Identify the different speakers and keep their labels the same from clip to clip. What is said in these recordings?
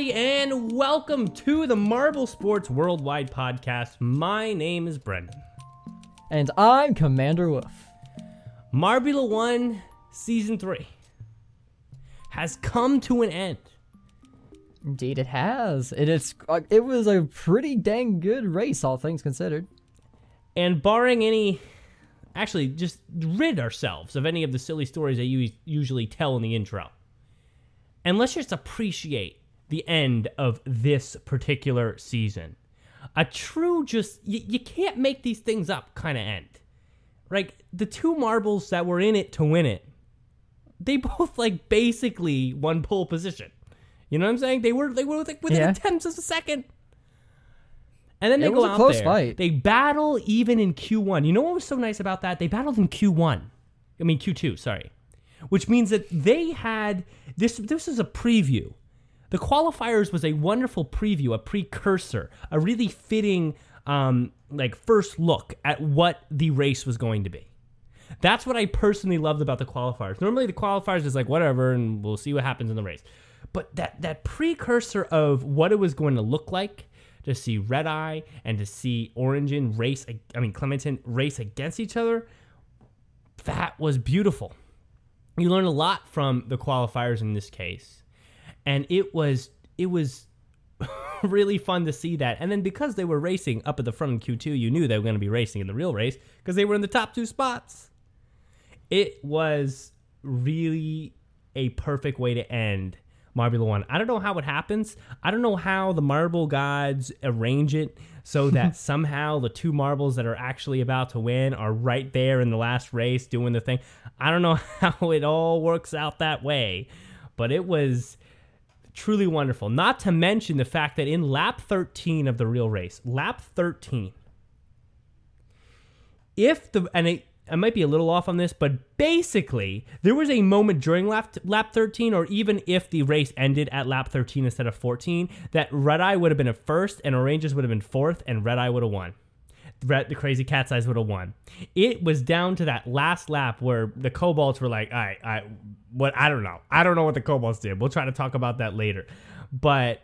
Speaker 1: Everybody, and welcome to the Marble Sports Worldwide podcast. My name is Brendan.
Speaker 2: And I'm Commander Wolf.
Speaker 1: Marbula 1 Season 3 has come to an end.
Speaker 2: Indeed, it has. It is. uh, It was a pretty dang good race, all things considered.
Speaker 1: And barring any. Actually, just rid ourselves of any of the silly stories that you usually tell in the intro. And let's just appreciate the end of this particular season. A true, just. You, you can't make these things up kind of end. Like, the two marbles that were in it to win it, they both, like, basically won pole position. You know what I'm saying? They were they were like within
Speaker 2: Yeah.
Speaker 1: a tenth of a second. And then they
Speaker 2: It
Speaker 1: go out
Speaker 2: close
Speaker 1: there.
Speaker 2: fight.
Speaker 1: They battle even in Q1. You know what was so nice about that? They battled in Q1. I mean Q2, sorry. Which means that they had this this is a preview. The qualifiers was a wonderful preview, a precursor, a really fitting um like first look at what the race was going to be. That's what I personally loved about the qualifiers. Normally the qualifiers is like whatever and we'll see what happens in the race. But that that precursor of what it was going to look like to see Red Eye and to see Orangin race I mean Clementin race against each other, that was beautiful. You learn a lot from the qualifiers in this case. And it was it was really fun to see that. And then because they were racing up at the front in Q2, you knew they were going to be racing in the real race because they were in the top two spots. It was really a perfect way to end Marble 1. I don't know how it happens. I don't know how the marble gods arrange it so that somehow the two marbles that are actually about to win are right there in the last race doing the thing. I don't know how it all works out that way, but it was truly wonderful. Not to mention the fact that in lap 13 of the real race, lap 13, if the and it, I might be a little off on this, but basically there was a moment during lap lap 13, or even if the race ended at lap 13 instead of 14, that Red Eye would have been a first and Oranges would have been fourth, and Red Eye would have won. Red, the crazy cat's eyes would have won. It was down to that last lap where the Cobalts were like, all right, I, what? I don't know. I don't know what the Cobalts did. We'll try to talk about that later." But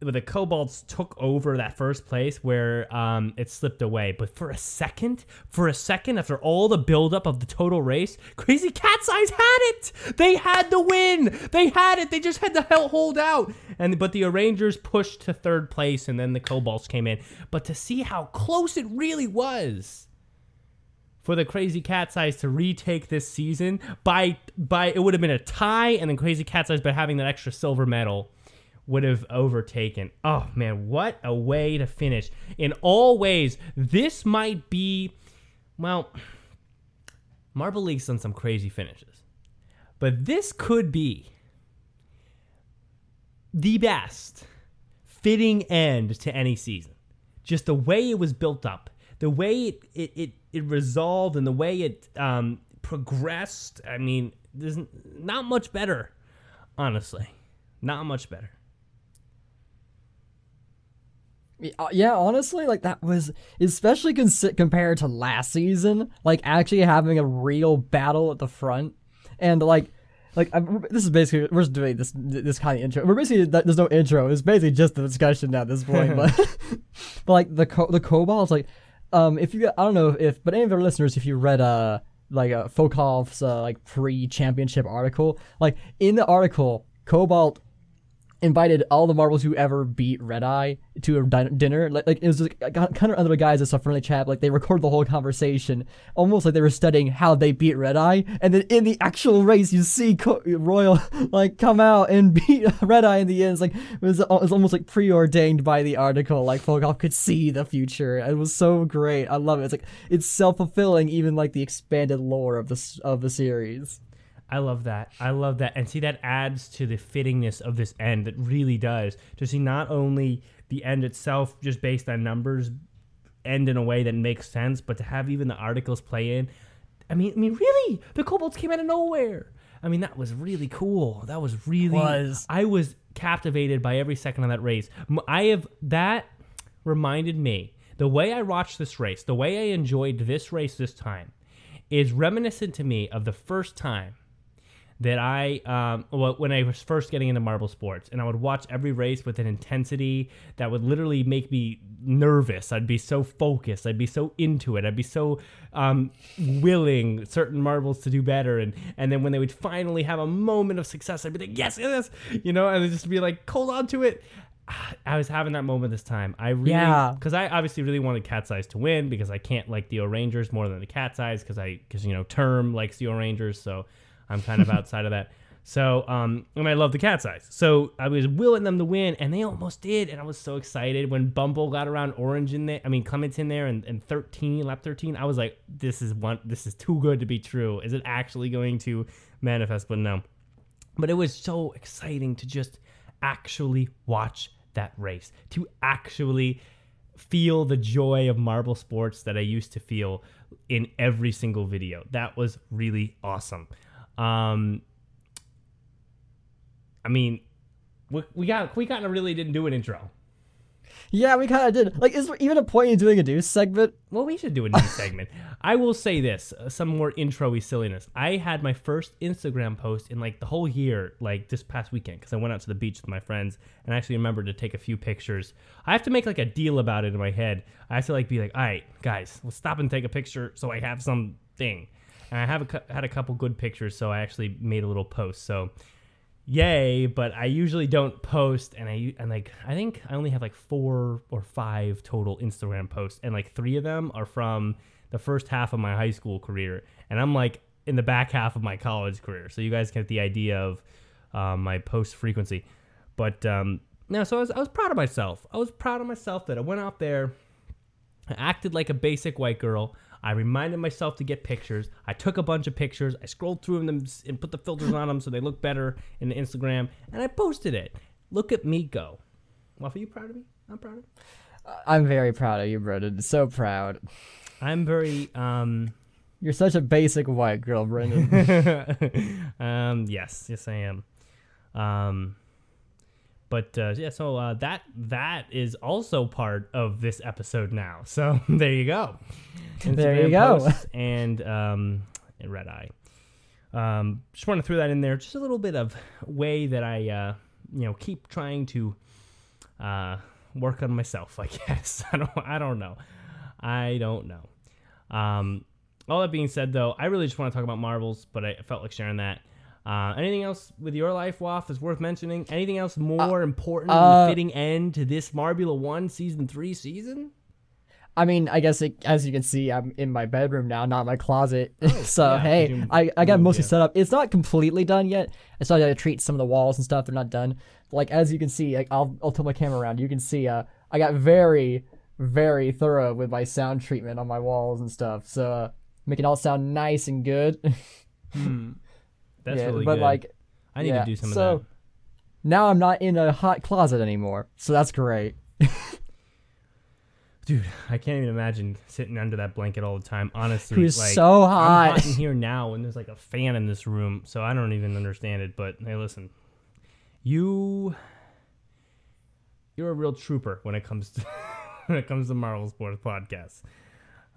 Speaker 1: but the Cobalts took over that first place where um, it slipped away. But for a second, for a second, after all the buildup of the total race, Crazy Cat's Eyes had it. They had the win. They had it. They just had to hold out. And but the O'rangers pushed to third place, and then the Cobalts came in. But to see how close it really was for the Crazy Cat's Eyes to retake this season by by it would have been a tie, and then Crazy Cat's Eyes by having that extra silver medal would have overtaken. Oh man, what a way to finish! In all ways, this might be well. Marble League's done some crazy finishes, but this could be the best fitting end to any season. Just the way it was built up, the way it it it, it resolved, and the way it um, progressed. I mean, there's not much better, honestly. Not much better.
Speaker 2: Uh, Yeah, honestly, like that was especially consi- compared to last season. Like actually having a real battle at the front, and like, like I'm, this is basically we're just doing this this kind of intro. We're basically there's no intro. It's basically just the discussion at this point. but but like the co- the Cobalt, like, um, if you I don't know if but any of our listeners, if you read uh like uh, Fokov's uh, like pre-championship article, like in the article, Cobalt invited all the marbles who ever beat Red Eye to a din- dinner. Like, like it was just, kind of under the guys as a friendly chat. Like they recorded the whole conversation, almost like they were studying how they beat Red Eye. And then in the actual race, you see Co- Royal like come out and beat Red Eye in the end. It's like it was, uh, it was almost like preordained by the article. Like Fogel could see the future. It was so great. I love it. It's like it's self fulfilling, even like the expanded lore of this of the series.
Speaker 1: I love that. I love that. And see, that adds to the fittingness of this end. That really does. To see not only the end itself, just based on numbers, end in a way that makes sense, but to have even the articles play in. I mean, I mean, really, the Cobalts came out of nowhere. I mean, that was really cool. That was really.
Speaker 2: Was.
Speaker 1: I was captivated by every second of that race. I have that reminded me the way I watched this race, the way I enjoyed this race this time, is reminiscent to me of the first time that I, um, well, when I was first getting into marble sports, and I would watch every race with an intensity that would literally make me nervous. I'd be so focused. I'd be so into it. I'd be so um, willing certain marbles to do better. And and then when they would finally have a moment of success, I'd be like, yes, yes, you know, and just be like, hold on to it. I was having that moment this time. I really,
Speaker 2: Yeah.
Speaker 1: because I obviously really wanted Cat's Eyes to win because I can't like the Rangers more than the Cat's Eyes because I, because you know, Term likes the Rangers so I'm kind of outside of that. So, um, and I love the Cat's Eyes. So I was willing them to win, and they almost did, and I was so excited when Bumble got around Orange in there. I mean, Clements in there, and, and 13, lap 13. I was like, this is one, this is too good to be true. Is it actually going to manifest? But no but it was so exciting to just actually watch that race to actually feel the joy of marble sports that i used to feel in every single video that was really awesome um i mean we, we got we got really didn't do an intro
Speaker 2: Yeah, we kind of did. Like, is there even a point in doing a news segment?
Speaker 1: Well, we should do a new segment. I will say this, uh, some more intro-y silliness. I had my first Instagram post in like the whole year, like this past weekend, because I went out to the beach with my friends and I actually remembered to take a few pictures. I have to make like a deal about it in my head. I have to like be like, all right, guys, let's stop and take a picture so I have something. And I have a, had a couple good pictures, so I actually made a little post. So yay but i usually don't post and i and like i think i only have like four or five total instagram posts and like three of them are from the first half of my high school career and i'm like in the back half of my college career so you guys get the idea of um, my post frequency but um no so I was, I was proud of myself i was proud of myself that i went out there I acted like a basic white girl. I reminded myself to get pictures. I took a bunch of pictures. I scrolled through them and put the filters on them so they look better in Instagram, and I posted it. Look at me go. Well, are you proud of me? I'm proud of me.
Speaker 2: I'm very proud of you, Brendan. So proud.
Speaker 1: I'm very um
Speaker 2: You're such a basic white girl, Brendan.
Speaker 1: um yes, yes I am. Um but uh, yeah, so uh, that that is also part of this episode now. So there you go.
Speaker 2: There you go.
Speaker 1: and um, and red eye. Um, just want to throw that in there. Just a little bit of way that I uh, you know keep trying to uh, work on myself. I guess I don't I don't know. I don't know. Um, all that being said, though, I really just want to talk about marbles, but I felt like sharing that. Uh, anything else with your life, Waff, is worth mentioning? Anything else more important
Speaker 2: uh,
Speaker 1: and fitting end to this Marbula One season three season?
Speaker 2: I mean, I guess it, as you can see, I'm in my bedroom now, not my closet. so
Speaker 1: yeah,
Speaker 2: hey, I, I got mostly
Speaker 1: yeah.
Speaker 2: set up. It's not completely done yet. I still got to treat some of the walls and stuff. They're not done. Like as you can see, like, I'll I'll tilt my camera around. You can see, uh, I got very very thorough with my sound treatment on my walls and stuff. So uh, make it all sound nice and good.
Speaker 1: That's
Speaker 2: yeah,
Speaker 1: really
Speaker 2: but
Speaker 1: good.
Speaker 2: like
Speaker 1: I need
Speaker 2: yeah,
Speaker 1: to do some
Speaker 2: so
Speaker 1: of that.
Speaker 2: now I'm not in a hot closet anymore. So that's great.
Speaker 1: Dude, I can't even imagine sitting under that blanket all the time. Honestly,
Speaker 2: It was
Speaker 1: like,
Speaker 2: so
Speaker 1: I'm
Speaker 2: hot.
Speaker 1: hot in here now, and there's like a fan in this room, so I don't even understand it. But hey, listen, you, you're a real trooper when it comes to when it comes to Marble Sports podcasts.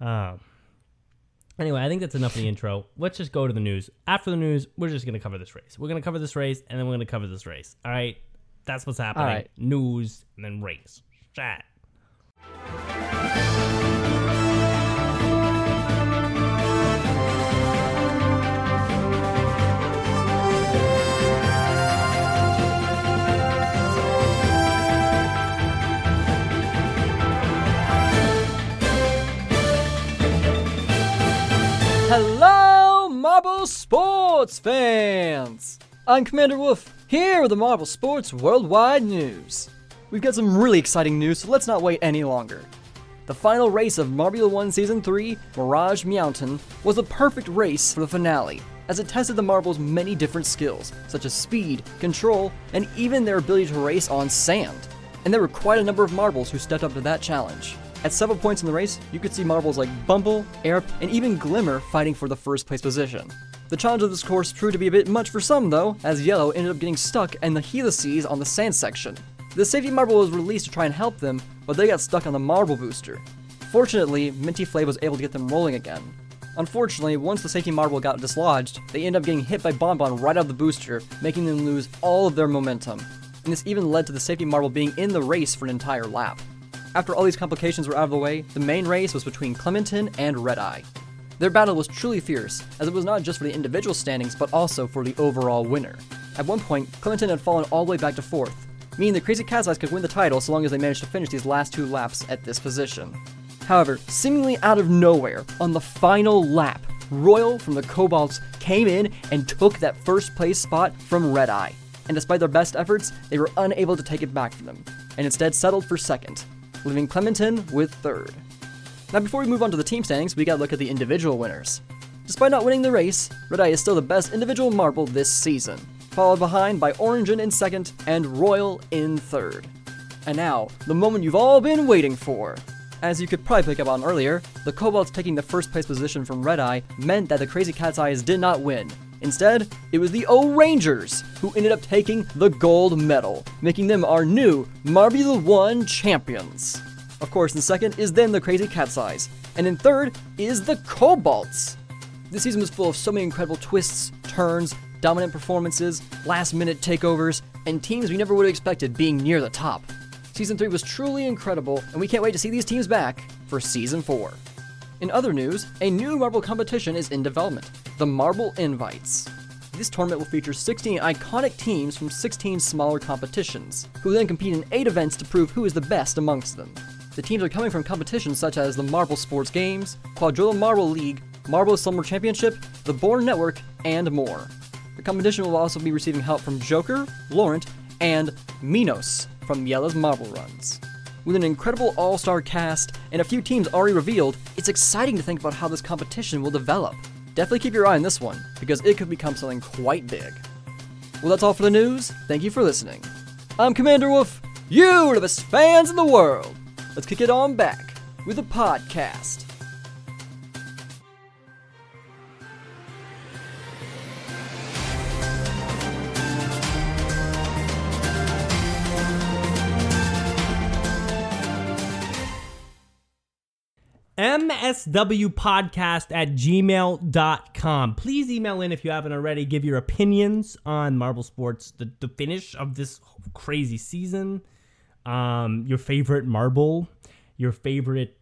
Speaker 1: Um. Anyway, I think that's enough of the intro. Let's just go to the news. After the news, we're just gonna cover this race. We're gonna cover this race, and then we're gonna cover this race. All right, that's what's happening.
Speaker 2: right.
Speaker 1: News and then race. Chat.
Speaker 2: Hello, Marble Sports fans! I'm Commander Wolf, here with the Marble Sports Worldwide News. We've got some really exciting news, so let's not wait any longer. The final race of Marbula 1 Season 3, Mirage Mountain, was a perfect race for the finale, as it tested the Marble's many different skills, such as speed, control, and even their ability to race on sand. And there were quite a number of marbles who stepped up to that challenge. At several points in the race, you could see marbles like Bumble, Airp, and even Glimmer fighting for the first place position. The challenge of this course proved to be a bit much for some though, as Yellow ended up getting stuck in the helices on the sand section. The safety marble was released to try and help them, but they got stuck on the marble booster. Fortunately, Minty Flay was able to get them rolling again. Unfortunately, once the safety marble got dislodged, they end up getting hit by Bonbon right out of the booster, making them lose all of their momentum. And this even led to the safety marble being in the race for an entire lap. After all these complications were out of the way, the main race was between Clementin and Red Eye. Their battle was truly fierce, as it was not just for the individual standings, but also for the overall winner. At one point, Clementin had fallen all the way back to fourth, meaning the Crazy Eyes could win the title so long as they managed to finish these last two laps at this position. However, seemingly out of nowhere, on the final lap, Royal from the Cobalts came in and took that first place spot from Red Eye. And despite their best efforts, they were unable to take it back from them, and instead settled for second, leaving Clementin with third. Now, before we move on to the team standings, we gotta look at the individual winners. Despite not winning the race, Red Eye is still the best individual marble this season, followed behind by Orangin in second and Royal in third. And now, the moment you've all been waiting for. As you could probably pick up on earlier, the Cobalts taking the first place position from Red Eye meant that the Crazy Cat's Eyes did not win. Instead, it was the O'rangers who ended up taking the gold medal, making them our new Marbula 1 champions. Of course, in second is then the Crazy Cat's Eyes, and in third is the Cobalts. This season was full of so many incredible twists, turns, dominant performances, last minute takeovers, and teams we never would have expected being near the top. Season 3 was truly incredible, and we can't wait to see these teams back for Season 4. In other news, a new marble competition is in development the Marble Invites. This tournament will feature 16 iconic teams from 16 smaller competitions, who then compete in 8 events to prove who is the best amongst them. The teams are coming from competitions such as the Marble Sports Games, Quadrilla Marble League, Marble Summer Championship, the Born Network, and more. The competition will also be receiving help from Joker, Laurent, and Minos from Jelle's Marble Runs. With an incredible all star cast and a few teams already revealed, it's exciting to think about how this competition will develop. Definitely keep your eye on this one, because it could become something quite big. Well, that's all for the news. Thank you for listening. I'm Commander Wolf. You are the best fans in the world. Let's kick it on back with a podcast.
Speaker 1: Mswpodcast at gmail.com. Please email in if you haven't already. Give your opinions on Marble Sports, the, the finish of this crazy season, um, your favorite marble, your favorite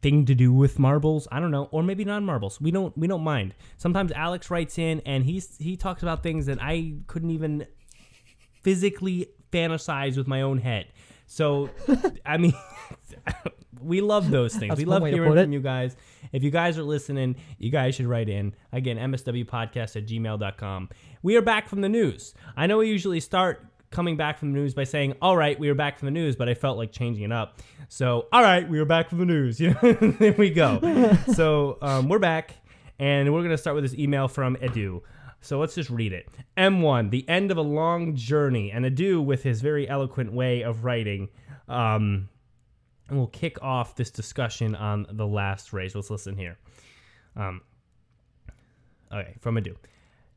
Speaker 1: thing to do with marbles. I don't know, or maybe non marbles. We don't we don't mind. Sometimes Alex writes in and he's he talks about things that I couldn't even physically fantasize with my own head. So, I mean, we love those things. We love hearing
Speaker 2: it.
Speaker 1: from you guys. If you guys are listening, you guys should write in. Again, mswpodcast at gmail.com. We are back from the news. I know we usually start coming back from the news by saying, all right, we are back from the news, but I felt like changing it up. So, all right, we are back from the news. You know, there we go. so, um, we're back, and we're going to start with this email from Edu. So let's just read it. M1, the end of a long journey, and Edu, with his very eloquent way of writing, um, will kick off this discussion on the last race. Let's listen here. Um, okay, from Adu.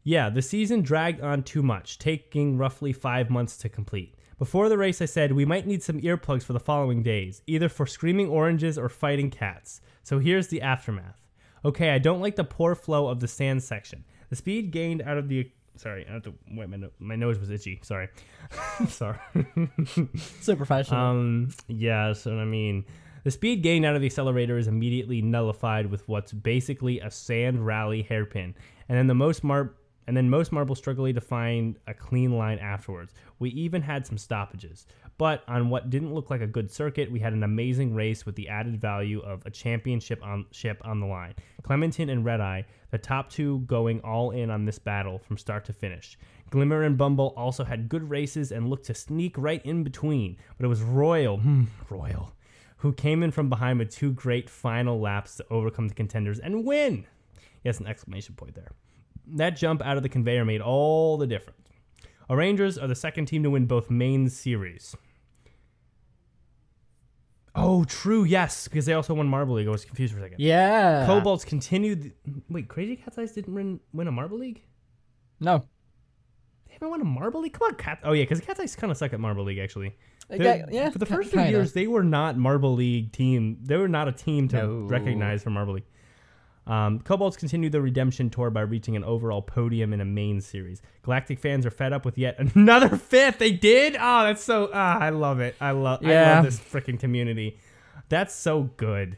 Speaker 1: Yeah, the season dragged on too much, taking roughly five months to complete. Before the race, I said we might need some earplugs for the following days, either for screaming oranges or fighting cats. So here's the aftermath. Okay, I don't like the poor flow of the sand section. The speed gained out of the sorry, I have to wait. My, no- my nose was itchy. Sorry, sorry.
Speaker 2: So professional.
Speaker 1: Um, yeah, so I mean, the speed gained out of the accelerator is immediately nullified with what's basically a sand rally hairpin, and then the most mar- and then most marbles struggling to find a clean line afterwards. We even had some stoppages, but on what didn't look like a good circuit, we had an amazing race with the added value of a championship on ship on the line. Clementin and Red Eye, the top two going all in on this battle from start to finish. Glimmer and Bumble also had good races and looked to sneak right in between, but it was Royal, hmm, Royal, who came in from behind with two great final laps to overcome the contenders and win. Yes, an exclamation point there. That jump out of the conveyor made all the difference. Our Rangers are the second team to win both main series. Oh, true, yes, because they also won Marble League. I was confused for a second.
Speaker 2: yeah.
Speaker 1: Cobalts continued. Wait, Crazy Cat's Eyes didn't win, win a Marble League?
Speaker 2: No.
Speaker 1: They haven't won a Marble League? Come on, Cat. Oh, yeah, because Cat's Eyes kind of suck at Marble League, actually.
Speaker 2: Yeah,
Speaker 1: For the
Speaker 2: ki-
Speaker 1: first few
Speaker 2: kinda.
Speaker 1: years, they were not Marble League team. They were not a team to
Speaker 2: No.
Speaker 1: recognize for Marble League. Um, Cobalts continue the redemption tour by reaching an overall podium in a main series. Galactic fans are fed up with yet another fifth. They did. Oh, that's so. Ah, I love it. I love. I
Speaker 2: Yeah.
Speaker 1: love this freaking community. That's so good.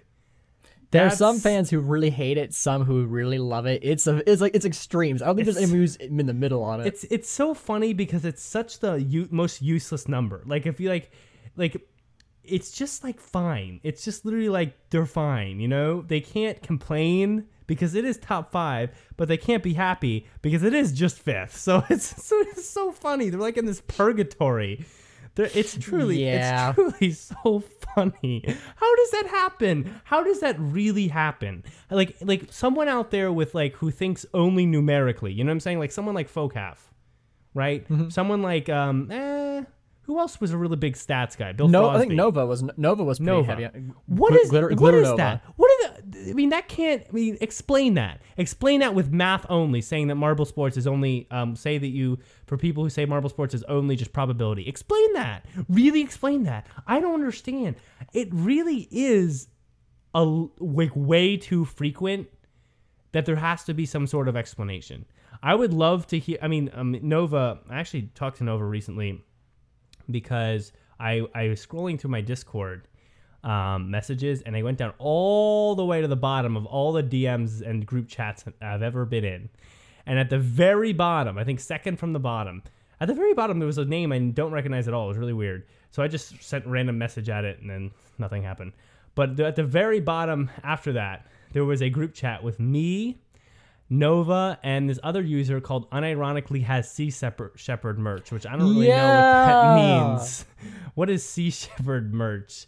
Speaker 2: There are some fans who really hate it, some who really love it. It's a, it's like it's extremes. I don't think there's
Speaker 1: It's-
Speaker 2: anyone who's in the middle on it.
Speaker 1: It's it's so funny because it's such the u- most useless number. Like if you like, like, it's just like fine. It's just literally like they're fine. You know, they can't complain because it is top five, but they can't be happy because it is just fifth. So it's so it's so funny. They're like in this purgatory. They're, it's truly
Speaker 2: Yeah.
Speaker 1: it's truly so funny. How does that happen? How does that really happen? Like like someone out there with like who thinks only numerically. You know what I'm saying? Like someone like Folkhalf, right?
Speaker 2: Mm-hmm.
Speaker 1: Someone like um eh, who else was a really big stats guy? Bill
Speaker 2: no,
Speaker 1: Crosby.
Speaker 2: I think Nova was Nova was pretty
Speaker 1: Nova.
Speaker 2: heavy.
Speaker 1: What is
Speaker 2: glitter,
Speaker 1: what is
Speaker 2: Nova.
Speaker 1: that? What are the? I mean, that can't. I mean, explain that. Explain that with math only, saying that marble sports is only. Um, say that you for people who say marble sports is only just probability. Explain that. Really explain that. I don't understand. It really is a like way too frequent that there has to be some sort of explanation. I would love to hear. I mean, um, Nova. I actually talked to Nova recently because I I was scrolling through my Discord um, messages and I went down all the way to the bottom of all the DMs and group chats I've ever been in, and at the very bottom, I think second from the bottom, at the very bottom there was a name I don't recognize at all. It was really weird. So I just sent a random message at it and then nothing happened. But at the very bottom after that, there was a group chat with me, Nova, and this other user called unironically has Sea Shepherd, merch, which I don't really know what that means. What is Sea Shepherd merch?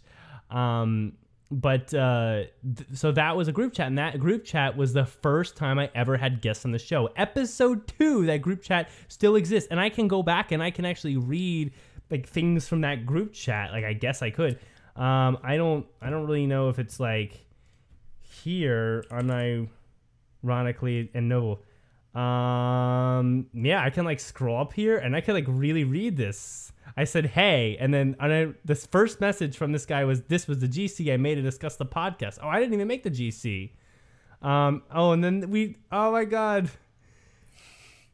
Speaker 1: Um, but uh, th- so that was a group chat, and that group chat was the first time I ever had guests on the show. Episode two, that group chat still exists, and I can go back and I can actually read like things from that group chat. Like I guess I could. Um, I don't. I don't really know if it's like here unironically and noble. Um, yeah, I can like scroll up here and I can like really read this. I said, "Hey," and then and I, this first message from this guy was, "This was the GC I made to discuss the podcast." Oh, I didn't even make the GC. Um, oh, and then we, oh my god,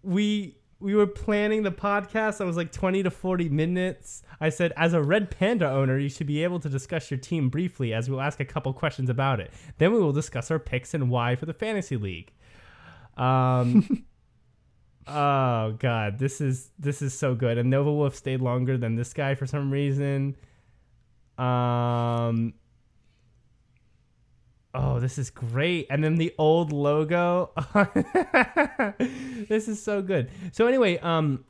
Speaker 1: we we were planning the podcast. I was like twenty to forty minutes. I said, as a Red Panda owner, you should be able to discuss your team briefly, as we'll ask a couple questions about it. Then we will discuss our picks and why for the fantasy league. Um. oh god, this is this is so good. And Nova Wolf stayed longer than this guy for some reason. Um. Oh, this is great. And then the old logo. this is so good. So anyway, um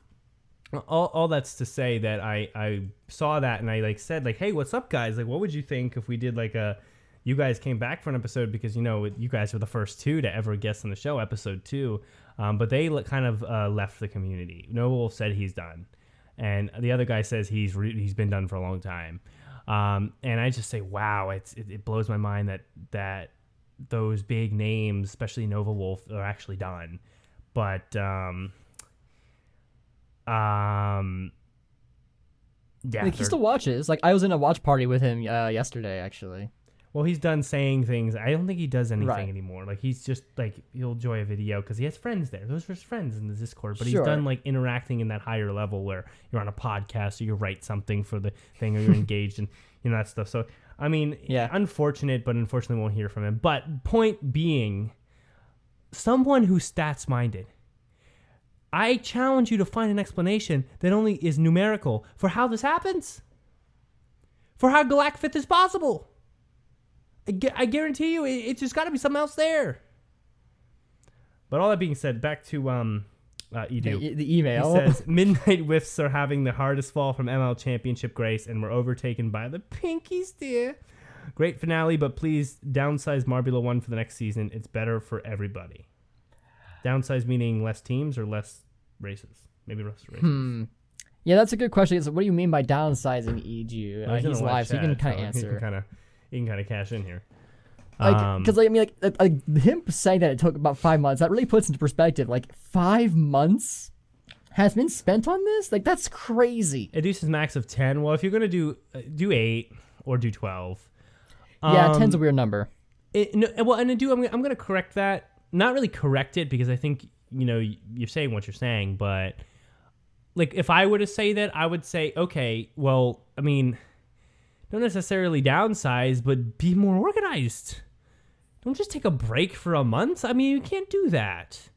Speaker 1: all, all that's to say that I I saw that and I like said like, "Hey, what's up guys? Like what would you think if we did like a you guys came back for an episode because you know you guys were the first two to ever guest on the show, episode 2. Um, but they kind of uh, left the community. Noble said he's done. And the other guy says he's re- he's been done for a long time. Um, and I just say, wow, it's it, it blows my mind that that those big names, especially Nova Wolf, are actually done. But um, um, yeah,
Speaker 2: Like he still watches. Like I was in a watch party with him uh, yesterday, actually.
Speaker 1: Well, he's done saying things. I don't think he does anything
Speaker 2: Right.
Speaker 1: anymore. Like he's just like he'll enjoy a video because he has friends there. Those are his friends in the Discord. But
Speaker 2: Sure.
Speaker 1: he's done like interacting in that higher level where you're on a podcast or you write something for the thing or you're engaged and you know that stuff. So I mean,
Speaker 2: Yeah.
Speaker 1: unfortunate, but unfortunately won't hear from him. But point being, someone who's stats minded. I challenge you to find an explanation that only is numerical for how this happens. For how Galactic Fifth is possible. I, guarantee you, it's just got to be something else there. But all that being said, back to um, uh, Edu.
Speaker 2: The, the
Speaker 1: He
Speaker 2: email.
Speaker 1: says Midnight Wisps are having the hardest fall from ML Championship grace and were overtaken by the Pinkies, dear. Great finale, but please downsize Marbula 1 for the next season. It's better for everybody. Downsize meaning less teams or less races? Maybe less races.
Speaker 2: Hmm. Yeah, that's a good question. It's, what do you mean by downsizing EG?
Speaker 1: Well,
Speaker 2: Uh,
Speaker 1: in
Speaker 2: he's
Speaker 1: the
Speaker 2: live, so he can kind of
Speaker 1: He
Speaker 2: answer.
Speaker 1: can kind of he can kind of cash in here.
Speaker 2: Like,
Speaker 1: Um,
Speaker 2: because like, I mean, like, like, him saying that it took about five months, that really puts into perspective. Like, five months has been spent on this. Like, that's crazy.
Speaker 1: Educe's max of 10. Well, if you're going to do uh, do 8 or do 12.
Speaker 2: yeah,
Speaker 1: Um,
Speaker 2: ten's a weird number.
Speaker 1: It, no, well, and I do. I'm, gonna- I'm going to correct that. Not really correct it because I think you know you're saying what you're saying, but like if I were to say that, I would say, okay, well, I mean, don't necessarily downsize, but be more organized. Don't just take a break for a month. I mean, you can't do that.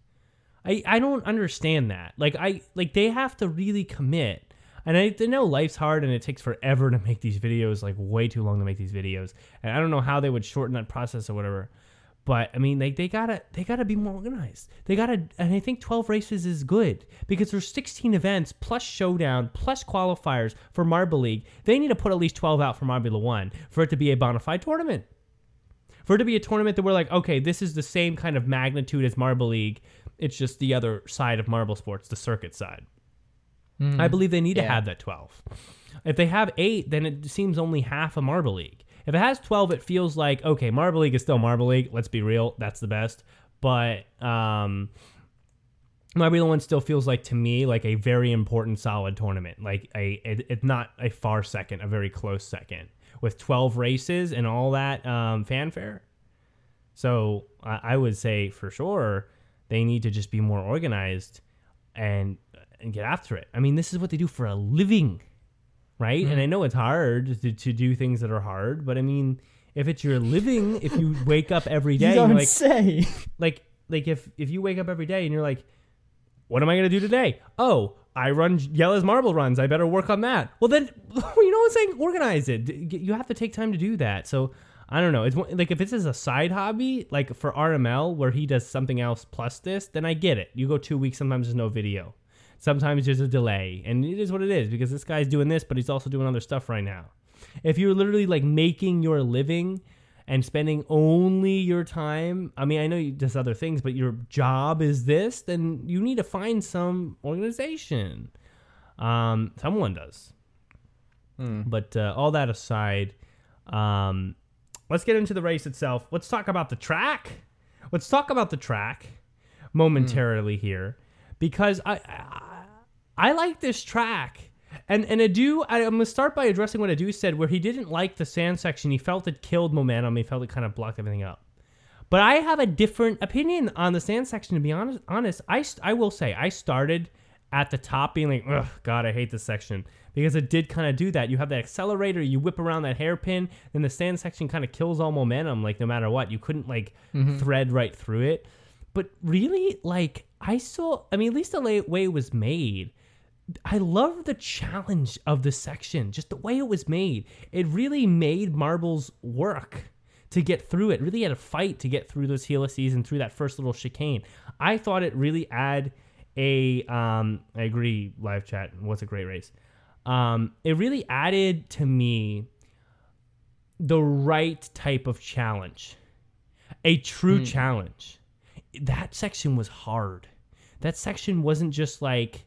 Speaker 1: I I don't understand that. Like I like they have to really commit. And I, I know life's hard and it takes forever to make these videos, like way too long to make these videos. And I don't know how they would shorten that process or whatever. But I mean, they, they gotta they gotta be more organized. They gotta, and I think twelve races is good because there's sixteen events plus showdown plus qualifiers for Marble League. They need to put at least twelve out for Marbula One for it to be a bona fide tournament. For it to be a tournament that we're like, okay, this is the same kind of magnitude as Marble League. It's just the other side of marble sports, the circuit side. Hmm. I believe they need to have that 12. If they have eight, then it seems only half a Marble League. If it has 12, it feels like, okay, Marble League is still Marble League. Let's be real. That's the best. But um, Marbula One still feels like, to me, like a very important, solid tournament. Like a, it, it's not a far second, a very close second. With 12 races and all that um, fanfare. So I, I would say for sure they need to just be more organized and and get after it. I mean, this is what they do for a living, right? And mm-hmm. I know it's hard to, to do things that are hard, but I mean, if it's your living, if you wake up every day,
Speaker 2: you
Speaker 1: and
Speaker 2: don't
Speaker 1: you're like,
Speaker 2: say.
Speaker 1: like, like if if you wake up every day and you're like, what am I gonna do today? Oh, I run Jelle's marble runs. I better work on that. Well, then you know what I'm saying? Organize it. You have to take time to do that. So I don't know. It's like if this is a side hobby, like for RML where he does something else plus this, then I get it. You go two weeks, sometimes there's no video. Sometimes there's a delay, and it is what it is because this guy's doing this, but he's also doing other stuff right now. If you're literally like making your living and spending only your time, I mean, I know you does other things, but your job is this, then you need to find some organization. Um, someone does. But uh, all that aside, um, let's get into the race itself. Let's talk about the track. Let's talk about the track momentarily here because I, I I like this track. And and Adu, I, I'm gonna start by addressing what Adu said, where he didn't like the sand section. He felt it killed momentum. He felt it kind of blocked everything up. But I have a different opinion on the sand section. To be honest, honest, I I will say I started at the top being like, ugh, God, I hate this section because it did kind of do that. You have that accelerator, you whip around that hairpin, then the sand section kind of kills all momentum. Like no matter what, you couldn't like mm-hmm. thread right through it. But really, like I saw, I mean, at least the way it was made. I love the challenge of the section, just the way it was made. It really made marbles work to get through it. Really had a fight to get through those helices and through that first little chicane. I thought it really add a. Um, I agree. Live chat. What's a great race? Um, it really added to me the right type of challenge, a true challenge. That section was hard. That section wasn't just like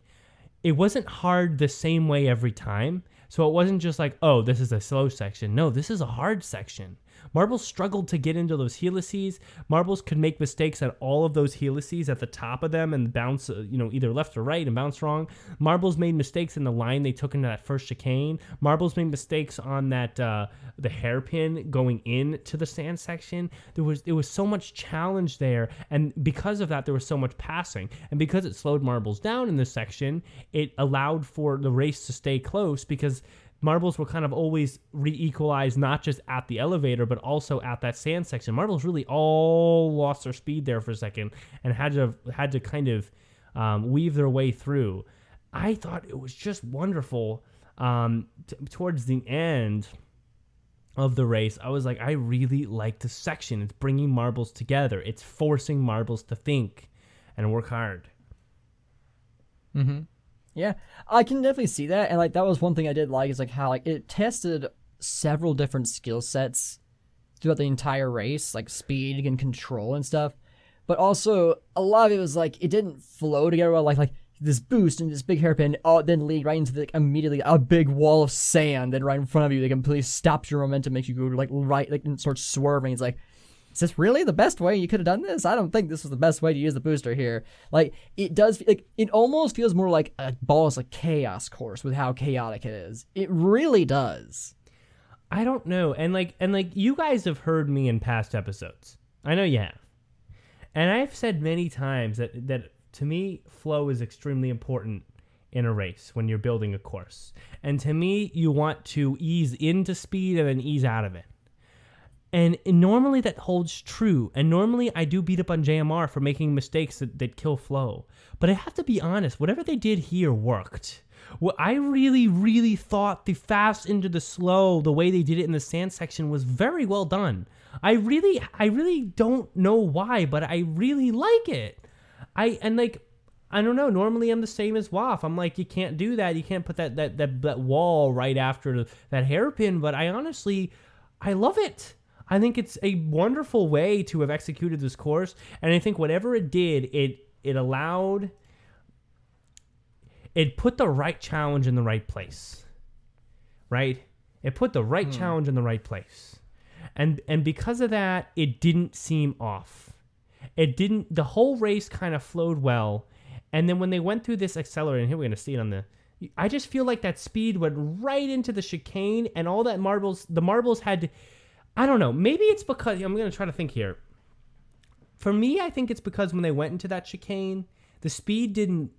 Speaker 1: it wasn't hard the same way every time. So it wasn't just like, oh, this is a slow section. No, this is a hard section. Marbles struggled to get into those helices. Marbles could make mistakes at all of those helices at the top of them and bounce, uh, you know, either left or right and bounce wrong. Marbles made mistakes in the line they took into that first chicane. Marbles made mistakes on that uh, the hairpin going into the sand section. There was there was so much challenge there, and because of that, there was so much passing. And because it slowed Marbles down in this section, it allowed for the race to stay close because marbles were kind of always re-equalized not just at the elevator but also at that sand section. Marbles really all lost their speed there for a second and had to had to kind of um, weave their way through. I thought it was just wonderful um, t- towards the end of the race i was like i really like this section. It's bringing marbles together. It's forcing marbles to think and work hard
Speaker 2: Yeah, I can definitely see that, and like that was one thing I did like is like how like it tested several different skill sets throughout the entire race, like speed and control and stuff. But also a lot of it was like it didn't flow together well. Like like this boost and this big hairpin, oh, then lead right into the, like, immediately a big wall of sand, and right in front of you, that completely stops your momentum, makes you go like right like and starts swerving. It's like is this really the best way you could have done this? I don't think this was the best way to use the booster here. Like it does, like it almost feels more like a balls of chaos course with how chaotic it is. It really does.
Speaker 1: I don't know. And like and like you guys have heard me in past episodes. I know you have. And I've said many times that that to me flow is extremely important in a race when you're building a course. And to me you want to ease into speed and then ease out of it. And normally that holds true. And normally I do beat up on JMR for making mistakes that, that kill flow. But I have to be honest, whatever they did here worked. Well, I really, really thought the fast into the slow, the way they did it in the sand section, was very well done. I really, I really don't know why, but I really like it. I and like, I don't know. Normally, I'm the same as Waff. I'm like, you can't do that. You can't put that that that, that wall right after that hairpin. But I honestly, I love it. I think it's a wonderful way to have executed this course, and I think whatever it did, it it allowed it put the right challenge in the right place. Right? It put the right hmm. challenge in the right place. And and because of that, it didn't seem off. It didn't the whole race kind of flowed well. And then when they went through this accelerator, and here we're gonna see it on the I just feel like that speed went right into the chicane and all that marbles the marbles had I don't know, maybe it's because I'm gonna try to think here. For me, I think it's because when they went into that chicane, the speed didn't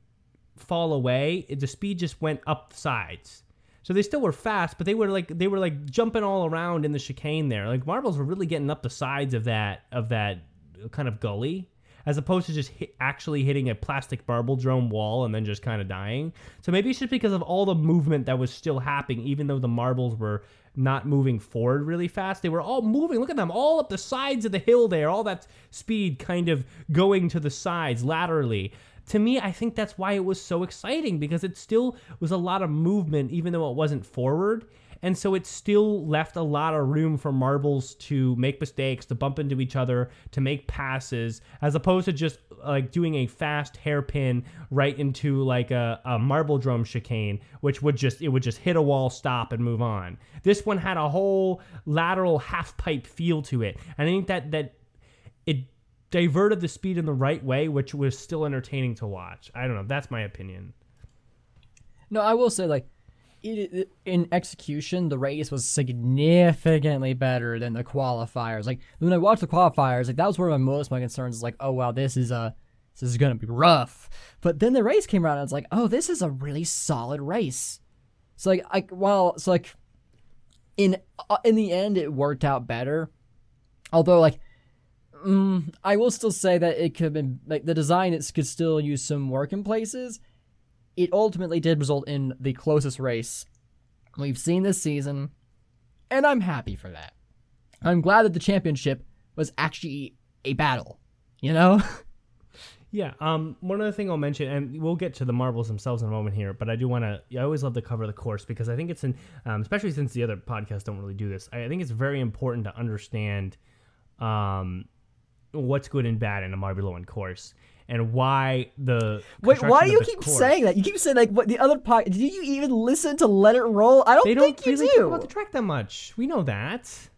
Speaker 1: fall away, the speed just went up sides. So they still were fast, but they were like they were like jumping all around in the chicane there. Like marbles were really getting up the sides of that of that kind of gully as opposed to just hit, actually hitting a plastic marble drone wall and then just kind of dying. So maybe it's just because of all the movement that was still happening, even though the marbles were not moving forward really fast. They were all moving. Look at them, all up the sides of the hill there. All that speed kind of going to the sides laterally to me, I think that's why it was so exciting because it still was a lot of movement, even though it wasn't forward. And so it still left a lot of room for marbles to make mistakes, to bump into each other, to make passes, as opposed to just like doing a fast hairpin right into like a, a marble drum chicane, which would just it would just hit a wall, stop, and move on. This one had a whole lateral half pipe feel to it. And I think that that it diverted the speed in the right way, which was still entertaining to watch. I don't know. That's my opinion.
Speaker 2: No, I will say like it, in execution, the race was significantly better than the qualifiers. Like when I watched the qualifiers, like that was where my most of my concerns is like, oh wow, this is a this is gonna be rough. But then the race came around, and it's like, oh, this is a really solid race. So like, I well, so like in uh, in the end, it worked out better. Although like Mm, I will still say that it could have been like the design. It could still use some work in places. It ultimately did result in the closest race we've seen this season, and I'm happy for that. I'm glad that the championship was actually a battle. You know.
Speaker 1: Yeah. Um. One other thing I'll mention, and we'll get to the marbles themselves in a moment here, but I do want to. I always love to cover the course because I think it's in, um, especially since the other podcasts don't really do this. I think it's very important to understand, um, what's good and bad in a Marble One course and why the
Speaker 2: wait why do you keep course, saying that you keep saying like what the other part did you even listen to let it roll i don't they think don't you really do.
Speaker 1: talk about the track that much we know that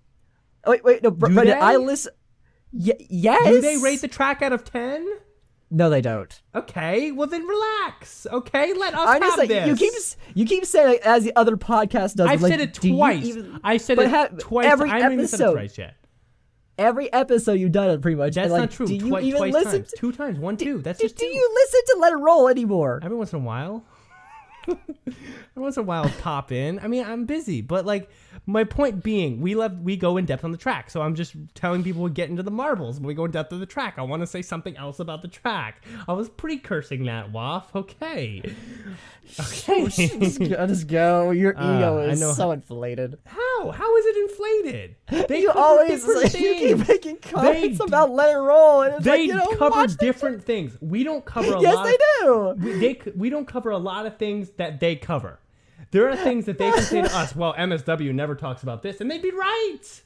Speaker 2: wait wait no but i listen y- yes
Speaker 1: do they rate the track out of 10
Speaker 2: no, they don't.
Speaker 1: Okay, well then relax. Okay, let us I'm have
Speaker 2: like,
Speaker 1: this.
Speaker 2: You keep you keep saying it as the other podcast does.
Speaker 1: I've
Speaker 2: like,
Speaker 1: said it twice. Even, I said it ha- twice.
Speaker 2: Every
Speaker 1: I
Speaker 2: haven't episode. Even said it twice yet every episode you've done it pretty much.
Speaker 1: That's
Speaker 2: like,
Speaker 1: not true.
Speaker 2: Do you
Speaker 1: Twi-
Speaker 2: even
Speaker 1: twice
Speaker 2: listen?
Speaker 1: Times. To, two times. One, two. That's
Speaker 2: do,
Speaker 1: just.
Speaker 2: Do
Speaker 1: two.
Speaker 2: you listen to Let It Roll anymore?
Speaker 1: Every once in a while. Every once in a while, pop in. I mean, I'm busy, but like my point being, we love we go in depth on the track. So I'm just telling people we get into the marbles when we go in depth of the track. I want to say something else about the track. I was pretty cursing that Waff. Okay,
Speaker 2: okay. just, go, just go. Your uh, ego is so inflated.
Speaker 1: How? How is it inflated?
Speaker 2: They you always like, you keep making comments they, about let it roll, and
Speaker 1: they
Speaker 2: like, you
Speaker 1: cover different things. We don't cover a
Speaker 2: yes,
Speaker 1: lot.
Speaker 2: Yes, they do.
Speaker 1: We, they we don't cover a lot of things that they cover. There are things that they can say to us. Well, MSW never talks about this, and they'd be right.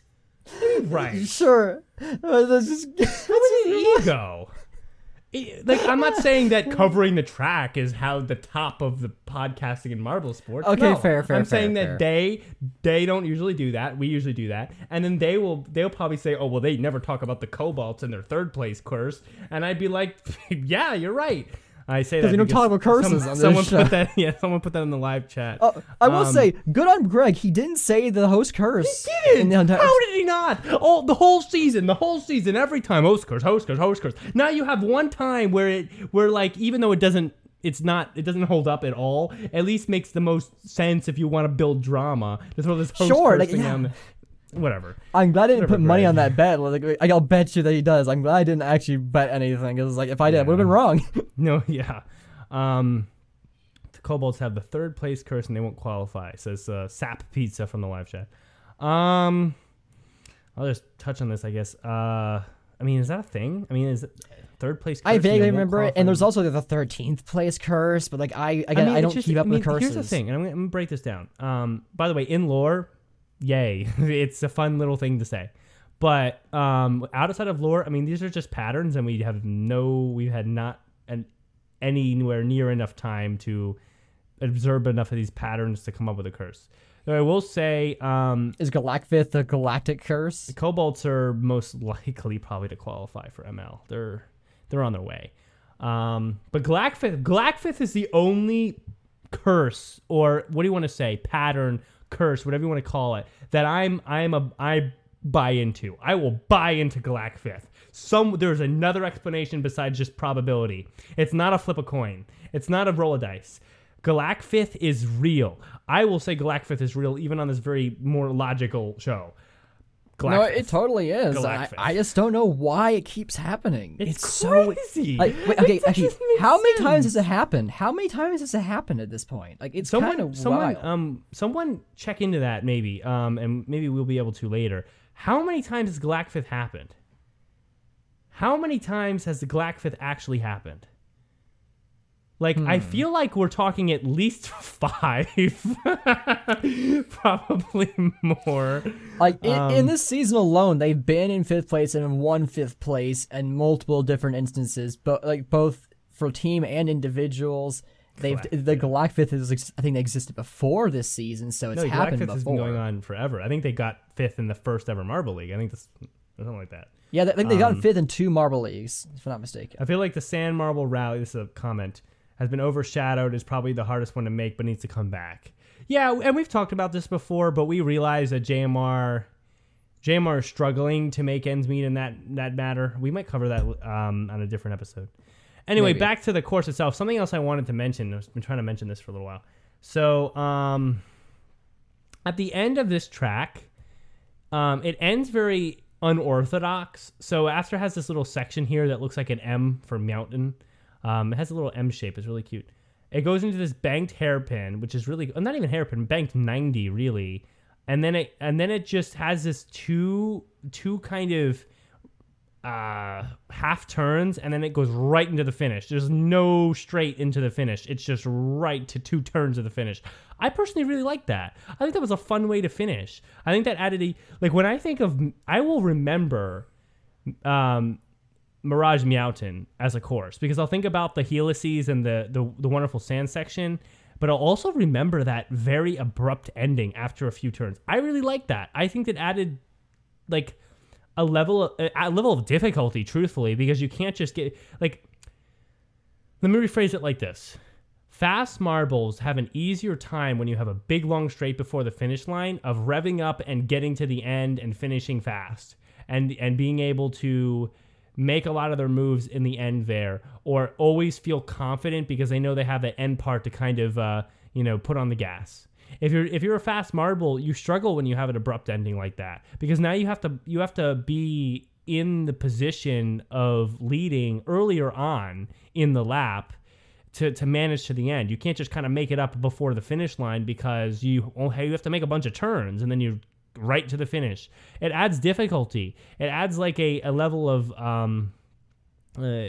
Speaker 1: They'd be right.
Speaker 2: Sure. Uh, that's just
Speaker 1: that's ego. like I'm not saying that covering the track is how the top of the podcasting in marble sports.
Speaker 2: Okay,
Speaker 1: no.
Speaker 2: fair, fair.
Speaker 1: I'm
Speaker 2: fair,
Speaker 1: saying
Speaker 2: fair.
Speaker 1: that they they don't usually do that. We usually do that, and then they will they'll probably say, oh well, they never talk about the cobalts in their third place course, and I'd be like, yeah, you're right. I say that
Speaker 2: we don't talk about curses
Speaker 1: some-
Speaker 2: on this
Speaker 1: someone
Speaker 2: show.
Speaker 1: put that. Yeah, someone put that in the live chat.
Speaker 2: Oh, I will
Speaker 1: Um,
Speaker 2: say, good on Greg. He didn't say the host curse.
Speaker 1: didn't.
Speaker 2: the entire-
Speaker 1: How did he not? Oh, the whole season, the whole season, every time host curse, host curse, host curse. Now you have one time where it, where like, even though it doesn't, it's not, it doesn't hold up at all. At least makes the most sense if you want to build drama to throw this host
Speaker 2: Sure,
Speaker 1: curse
Speaker 2: like, yeah.
Speaker 1: Whatever.
Speaker 2: I'm glad I didn't
Speaker 1: Whatever,
Speaker 2: put money on that bet. Like, I'll bet you that he does. I'm glad I didn't actually bet anything. Because like, if I did, I would have been wrong.
Speaker 1: No, yeah. Um, the Kobolds have the third place curse and they won't qualify. Says uh, Sap Pizza from the live chat. Um, I'll just touch on this, I guess. Uh, I mean, is that a thing? I mean, is it third place? Curse
Speaker 2: I vaguely remember it. And there's also the 13th place curse. But like, I again, I,
Speaker 1: mean, it's
Speaker 2: don't
Speaker 1: just-
Speaker 2: keep up
Speaker 1: I mean,
Speaker 2: with curses.
Speaker 1: Here's the thing, and I'm gonna, I'm gonna break this down. Um, by the way, in lore, yay, it's a fun little thing to say. But um, outside of lore, I mean, these are just patterns, and we have no, we had not an anywhere near enough time to observe enough of these patterns to come up with a curse. Though I will say, um,
Speaker 2: Is Galactvith a galactic curse?
Speaker 1: the Kobolds are most likely probably to qualify for ML. They're they're on their way. Um, but Glackfith Glackfith is the only curse or what do you want to say pattern curse whatever you want to call it that I'm I'm a I buy into. I will buy into Glackfith. Some there's another explanation besides just probability. It's not a flip a coin. It's not a roll of dice. Galacfith is real. I will say Galacfith is real even on this very more logical show.
Speaker 2: No, it totally is. I, I just don't know why it keeps happening.
Speaker 1: It's,
Speaker 2: so
Speaker 1: crazy.
Speaker 2: like wait, okay, actually, how many times has it happened? How many times has it happened at this point? Like it's
Speaker 1: someone,
Speaker 2: kind of
Speaker 1: someone,
Speaker 2: wild.
Speaker 1: um, someone check into that maybe, um, and maybe we'll be able to later. How many times has Galacfith happened? How many times has the Galacfith actually happened? Like, I
Speaker 2: Hmm.
Speaker 1: feel like we're talking at least five, probably more.
Speaker 2: Like in, in
Speaker 1: Um,
Speaker 2: this season alone, they've been in fifth place and won fifth place in multiple different instances, but like both for team and individuals. They've the Galacfith is I think they existed before this season, so it's
Speaker 1: No,
Speaker 2: happened
Speaker 1: Galacfith
Speaker 2: before.
Speaker 1: has been going on forever. I think they got fifth in the first ever Marble League. I think this, something like that.
Speaker 2: Yeah, they, I think they got
Speaker 1: Um,
Speaker 2: fifth in two marble leagues, if I'm not mistaken.
Speaker 1: I feel like the Sand Marble Rally, this is a comment, has been overshadowed, is probably the hardest one to make, but needs to come back. Yeah, and we've talked about this before, but we realize that JMR JMR is struggling to make ends meet in that that matter. We might cover that um, on a different episode. Anyway,
Speaker 2: Maybe.
Speaker 1: back to the course itself. Something else I wanted to mention. I've been trying to mention this for a little while. So, um, at the end of this track, um, it ends very unorthodox. So after it has this little section here that looks like an M for mountain. Um, it has a little M shape. It's really cute. It goes into this banked hairpin, which is really uh, not even hairpin, banked ninety really, and then it and then it just has this two two kind of uh, half turns, and then it goes right into the finish. There's no straight into the finish. It's just right to two turns of the finish. I personally really like that. I think that was a fun way to finish. I think that added a like when I think of I will remember um, Mirage Mountain as a course because I'll think about the helices and the, the the wonderful sand section, but I'll also remember that very abrupt ending after a few turns. I really like that. I think that added like a level a level of difficulty, truthfully, because you can't just get like. Let me rephrase it like this. Fast marbles have an easier time when you have a big long straight before the finish line of revving up and getting to the end and finishing fast and and being able to make a lot of their moves in the end there or always feel confident because they know they have that end part to kind of uh, you know put on the gas. If you're if you're a fast marble, you struggle when you have an abrupt ending like that because now you have to you have to be in the position of leading earlier on in the lap to, to manage to the end. You can't just kind of make it up before the finish line because you you have to make a bunch of turns and then you right to the finish. It adds difficulty. It adds like a, a level of um uh,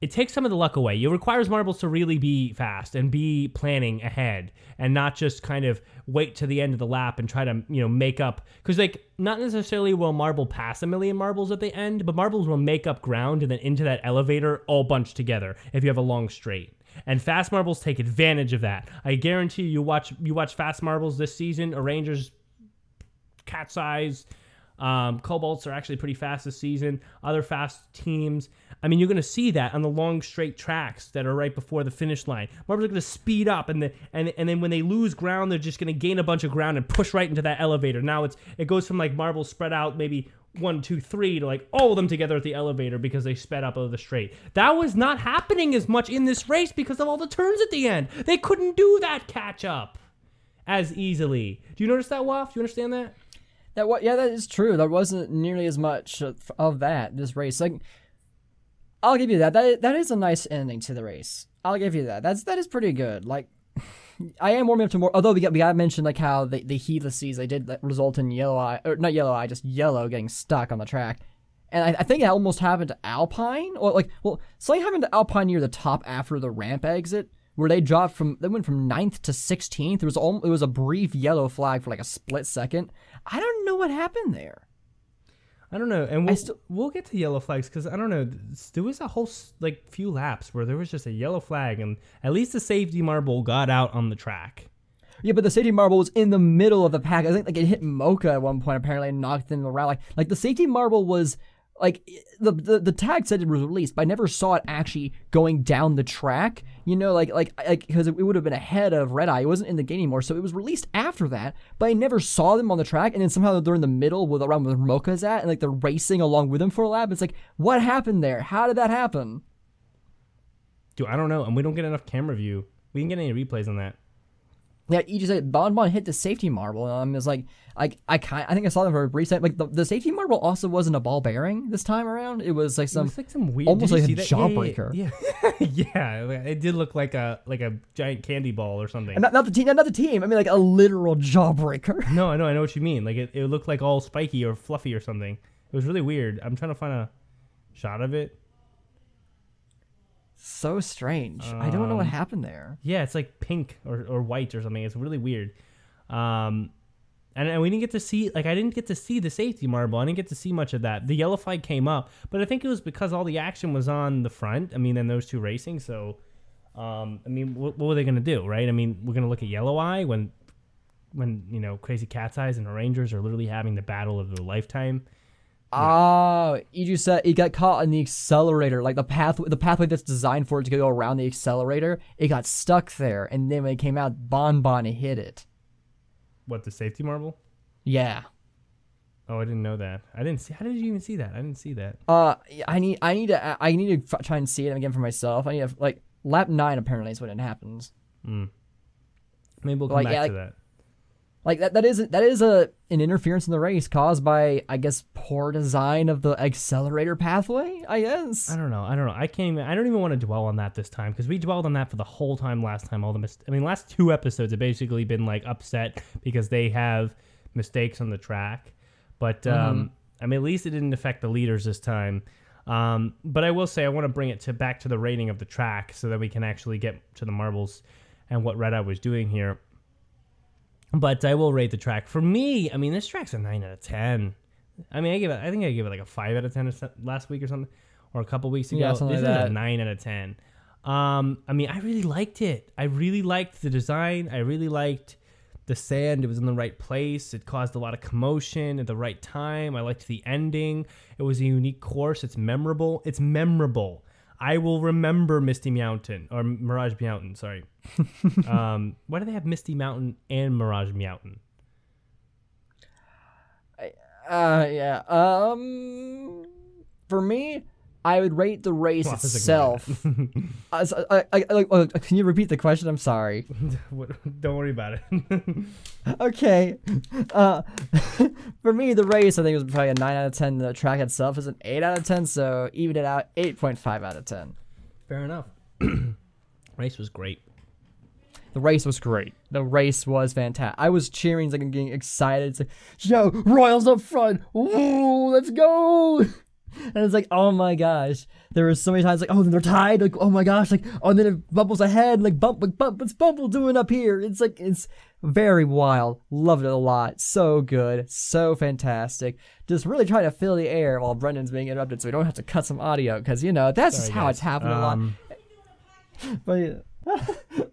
Speaker 1: it takes some of the luck away. It requires marbles to really be fast and be planning ahead and not just kind of wait to the end of the lap and try to, you know, make up. Because, like, not necessarily will marble pass a million marbles at the end, but marbles will make up ground and then into that elevator all bunched together if you have a long straight. And fast marbles take advantage of that. I guarantee you, watch you watch fast marbles this season, or Rangers, Cat's Eyes, Um, Cobalts are actually pretty fast this season. Other fast teams. I mean, you're going to see that on the long straight tracks that are right before the finish line. Marbles are going to speed up, and the and and then when they lose ground, they're just going to gain a bunch of ground and push right into that elevator. Now it's it goes from like marbles spread out maybe one, two, three to like all of them together at the elevator because they sped up over the straight. That was not happening as much in this race because of all the turns at the end. They couldn't do that catch up as easily. Do you notice that, Waff? Do you understand that?
Speaker 2: That what? Yeah, that is true. There wasn't nearly as much of- of that this race. Like, I'll give you that. That that is a nice ending to the race. I'll give you that. That's that is pretty good. Like, I am warming up to more. Although we got we got to mention like how the the helices they did result in yellow eye or not yellow eye, just yellow getting stuck on the track. And I, I think it almost happened to Alpine, or like, well, something happened to Alpine near the top after the ramp exit, where they dropped from they went from 9th to 16th. There was all, it was a brief yellow flag for like a split second. I don't know what happened there.
Speaker 1: I don't know, and we'll,
Speaker 2: still-
Speaker 1: we'll get to yellow flags because I don't know. There was a whole like few laps where there was just a yellow flag, and at least the safety marble got out on the track.
Speaker 2: Yeah, but the safety marble was in the middle of the pack. I think like it hit Mocha at one point apparently and knocked him around. Like like the safety marble was like eh, the, the the tag said it was released, but I never saw it actually going down the track. You know, like like like because it would have been ahead of Red Eye. It wasn't in the game anymore, so it was released after that. But I never saw them on the track, and then somehow they're in the middle with around where Mocha's at, and like they're racing along with him for a lap. It's like what happened there? How did that happen?
Speaker 1: Dude, I don't know, and we don't get enough camera view. We didn't get any replays on that.
Speaker 2: Yeah, you just said Bon Bon hit the safety marble. and Um, it's like I I kind I think I saw them for a brief second. Like the, the safety marble also wasn't a ball bearing this time around. It was like some
Speaker 1: was like some weird,
Speaker 2: almost like a
Speaker 1: that? Yeah,
Speaker 2: jawbreaker.
Speaker 1: Yeah, yeah, yeah, it did look like a like a giant candy ball or something.
Speaker 2: and not, not the team, not the team. I mean, like a literal jawbreaker.
Speaker 1: No, I know, I know what you mean. Like it, it looked like all spiky or fluffy or something. It was really weird. I'm trying to find a shot of it.
Speaker 2: So strange. I don't know what
Speaker 1: Um,
Speaker 2: happened there.
Speaker 1: Yeah, it's like pink or, or white or something. It's really weird. Um, and, and we didn't get to see like I didn't get to see the safety marble. I didn't get to see much of that. The yellow flag came up, but I think it was because all the action was on the front. I mean, and those two racing. So, um, I mean, what, what were they gonna do, right? I mean, we're gonna look at yellow eye when when you know Crazy Cat's Eyes and the Rangers are literally having the battle of their lifetime.
Speaker 2: Oh, you just said it got caught in the accelerator, like the path, the pathway that's designed for it to go around the accelerator. It got stuck there, and then when it came out, Bon Bon hit it.
Speaker 1: What the safety marble?
Speaker 2: Yeah.
Speaker 1: Oh, I didn't know that. I didn't see. How did you even see that? I didn't see that.
Speaker 2: Uh, I need, I need to, I need to f- try and see it again for myself. I need to, like lap nine apparently is when it happens.
Speaker 1: Maybe we'll come
Speaker 2: Like,
Speaker 1: back
Speaker 2: yeah,
Speaker 1: to
Speaker 2: like-
Speaker 1: that.
Speaker 2: Like that, that is that is a an interference in the race caused by I guess poor design of the accelerator pathway. I guess.
Speaker 1: I don't know. I don't know. I can't even. I don't even want to dwell on that this time because we dwelled on that for the whole time last time. All the mis- I mean, last two episodes have basically been like upset because they have mistakes on the track. But um, I mean, at least it didn't affect the leaders this time. Um, but I will say I want to bring it to back to the rating of the track so that we can actually get to the marbles and what Red Eye was doing here. But I will rate the track. For me, I mean, this track's a nine out of ten. I mean, I give it. I think I gave it like a five out of ten last week or something, or a couple weeks ago.
Speaker 2: Yeah,
Speaker 1: this
Speaker 2: like
Speaker 1: is a nine out of ten. Um, I mean, I really liked it. I really liked the design. I really liked the sand. It was in the right place. It caused a lot of commotion at the right time. I liked the ending. It was a unique course. It's memorable. It's memorable. I will remember Misty Mountain or Mirage Mountain. Sorry. um, why do they have Misty Mountain and Mirage Mountain?
Speaker 2: Uh, yeah. Um, for me, I would rate the race
Speaker 1: Well, I was ignoring
Speaker 2: itself. Uh, so, I, I, I, uh, can you repeat the question? I'm sorry.
Speaker 1: Don't worry about it.
Speaker 2: Okay. Uh, for me, the race I think was probably a nine out of ten. The track itself is an eight out of ten. So even it out, eight point five out of ten.
Speaker 1: Fair enough. Race was great.
Speaker 2: The race was great. The race was fantastic. I was cheering, like, and getting excited. It's like, yo, Royals up front. Ooh, let's go. And it's like, oh my gosh. There were so many times like, oh, then they're tied. Like, oh my gosh. Like, oh, and then it bubbles ahead. Like, bump, like, bump. What's Bumble doing up here? It's like, it's very wild. Loved it a lot. So good. So fantastic. Just really trying to fill the air while Brendan's being interrupted so we don't have to cut some audio because, you know, that's just how
Speaker 1: guys.
Speaker 2: it's happening a lot.
Speaker 1: Um,
Speaker 2: But yeah.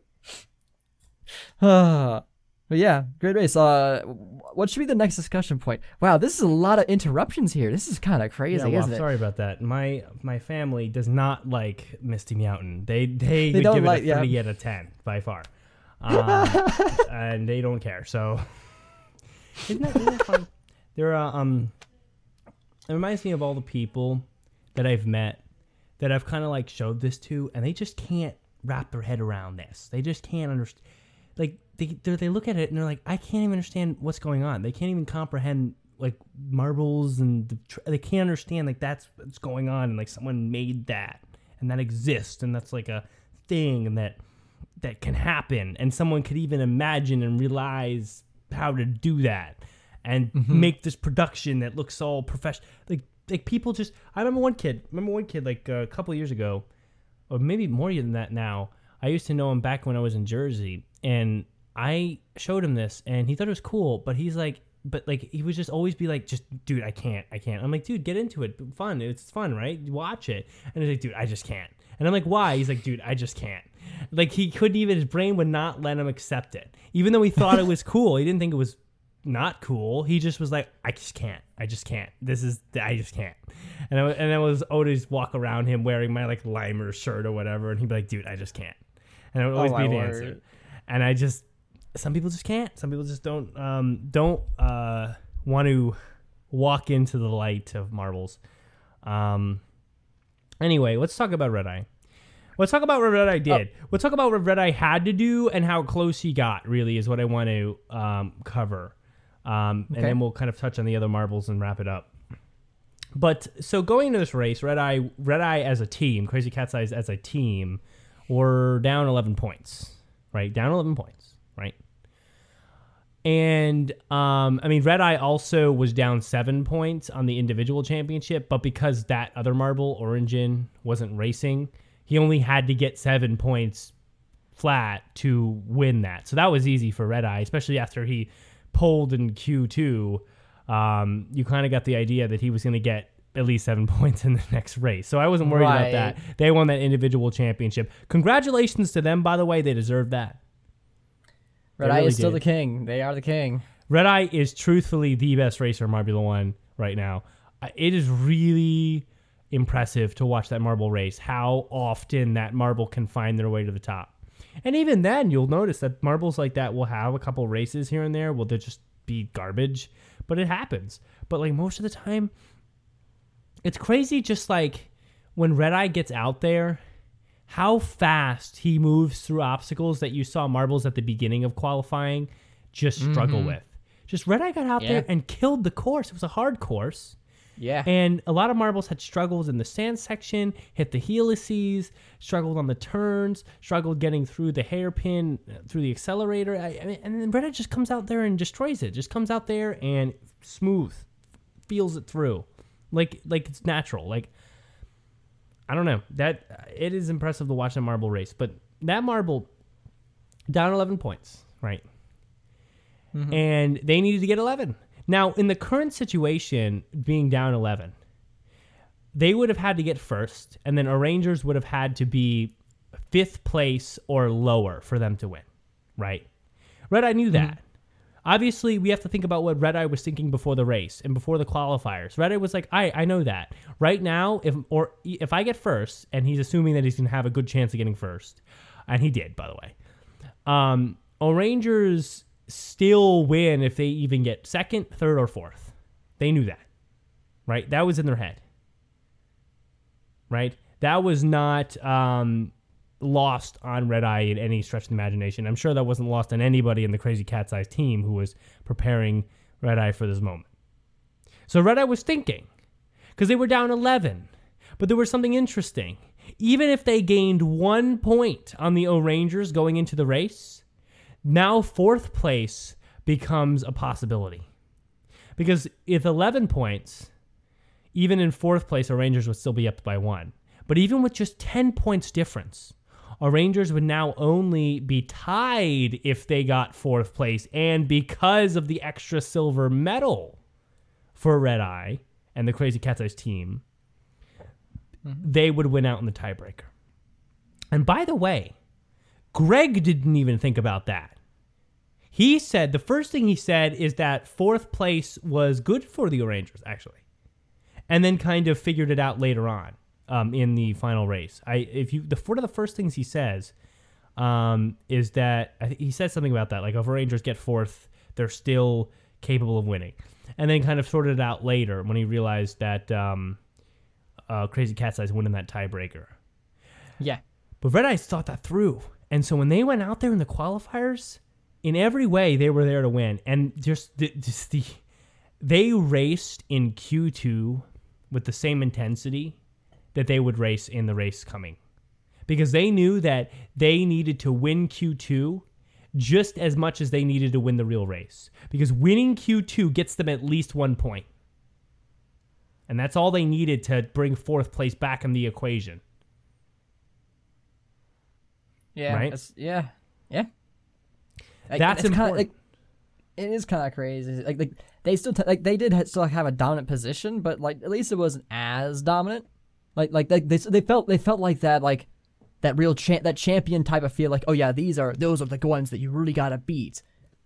Speaker 2: But yeah, great race. Uh, what should be the next discussion point? Wow, this is a lot of interruptions here. This is kind of crazy,
Speaker 1: Yeah, well,
Speaker 2: isn't it?
Speaker 1: sorry about that. My my family does not like Misty Mountain. They they,
Speaker 2: They
Speaker 1: would
Speaker 2: don't
Speaker 1: give
Speaker 2: like-
Speaker 1: it
Speaker 2: yeah.
Speaker 1: a three out of ten by far, um, and they don't care. So isn't that, isn't that fun? There are um, it reminds me of all the people that I've met that I've kind of like showed this to, and they just can't wrap their head around this. They just can't understand. Like they they're- look at it and they're like, I can't even understand what's going on. They can't even comprehend like marbles and the tr- they can't understand like that's what's going on and like someone made that and that exists and that's like a thing and that that can happen and someone could even imagine and realize how to do that and mm-hmm. make this production that looks all professional like like people just i remember one kid remember one kid like a couple years ago or maybe more than that now i used to know him back when i was in jersey and i showed him this and he thought it was cool but he's like but like he would just always be like just dude i can't i can't i'm like dude get into it fun it's fun right watch it and he's like dude i just can't and i'm like why he's like dude i just can't like he couldn't even his brain would not let him accept it even though he thought it was cool he didn't think it was not cool. He just was like, I just can't. I just can't. This is, I just can't. And I, and I was always walk around him wearing my like limer shirt or whatever, and he'd be like, dude, I just can't. And it would always
Speaker 2: Oh,
Speaker 1: be the
Speaker 2: word.
Speaker 1: answer. And I just, some people just can't. Some people just don't, um, don't uh, want to walk into the light of marbles. Um, anyway, let's talk about Red Eye. Let's talk about what Red Eye did. Let's talk about what Red Eye had to do and how close he got. Really, is what I want to um, cover, um, and then we'll kind of touch on the other marbles and wrap it up. But so going into this race, Red Eye, Red Eye as a team, Crazy Cat's Eyes as a team, were down eleven points. Right, down eleven points. Right. And um, I mean, Red Eye also was down seven points on the individual championship, but because that other marble, Orangin, wasn't racing, he only had to get seven points flat to win that. So that was easy for Red Eye, especially after he pulled in Q2. Um, you kind of got the idea that he was going to get at least seven points in the next race. So I wasn't worried about that. They won that individual championship. Congratulations to them, by the way. They deserve that.
Speaker 2: Red
Speaker 1: They
Speaker 2: Eye
Speaker 1: really
Speaker 2: is still
Speaker 1: did.
Speaker 2: the king. They are the king.
Speaker 1: Red Eye is truthfully the best racer in Marbula One right now. It is really impressive to watch that marble race. How often that marble can find their way to the top, and even then, you'll notice that marbles like that will have a couple races here and there. Will they just be garbage? But it happens. But like most of the time, it's crazy. Just like when Red Eye gets out there, how fast he moves through obstacles that you saw marbles at the beginning of qualifying just struggle with. Just Red Eye got out
Speaker 2: Yeah.
Speaker 1: there and killed the course. It was a hard course.
Speaker 2: Yeah.
Speaker 1: And a lot of marbles had struggles in the sand section, hit the helices, struggled on the turns, struggled getting through the hairpin, uh, through the accelerator. I, I mean, and then Red Eye just comes out there and destroys it. Just comes out there and smooth, feels it through, like like it's natural. Like I don't know that it is impressive to watch that marble race, but that marble down 11 points, right? Mm-hmm. And they needed to get 11. Now, in the current situation, being down 11, they would have had to get first, and then Arrangers would have had to be fifth place or lower for them to win, right? Red Eye knew mm-hmm. that. Obviously, we have to think about what Red Eye was thinking before the race and before the qualifiers. Red Eye was like, "I I know that. Right now, if or if I get first, and he's assuming that he's gonna have a good chance of getting first, and he did, by the way. Um, Rangers still win if they even get second, third, or fourth. They knew that, right? That was in their head, right? That was not um, lost on Red Eye in any stretch of the imagination. I'm sure that wasn't lost on anybody in the Crazy Cat's Eyes team who was preparing Red Eye for this moment. So Red Eye was thinking, because they were down 11, but there was something interesting. Even if they gained one point on the O'Rangers going into the race, now fourth place becomes a possibility. Because if 11 points, even in fourth place, O'Rangers would still be up by one. But even with just 10 points difference, O'Rangers would now only be tied if they got fourth place. And because of the extra silver medal for Red Eye and the Crazy Cat's Eyes team, mm-hmm. they would win out in the tiebreaker. And by the way, Greg didn't even think about that. He said the first thing he said is that fourth place was good for the Rangers, actually, and then kind of figured it out later on um, in the final race. I if you the one of the first things he says um, is that he said something about that like if Rangers get fourth, they're still capable of winning, and then kind of sorted it out later when he realized that um, uh, Crazy Cat's Eyes winning that tiebreaker.
Speaker 2: Yeah.
Speaker 1: But Red Eyes thought that through. And so when they went out there in the qualifiers, in every way they were there to win. And just the, just the they raced in Q2 with the same intensity that they would race in the race coming. Because they knew that they needed to win Q2 just as much as they needed to win the real race. Because winning Q2 gets them at least one point. And that's all they needed to bring fourth place back in the equation.
Speaker 2: Yeah.
Speaker 1: Right?
Speaker 2: Yeah. Yeah. Like,
Speaker 1: That's
Speaker 2: it's kinda,
Speaker 1: important.
Speaker 2: like, it is kind of crazy. Like, like they still t- like they did ha- still have a dominant position, but like at least it wasn't as dominant. Like like they they, felt they felt like that like that real champ that champion type of feel. Like oh yeah, these are those are the ones that you really gotta beat,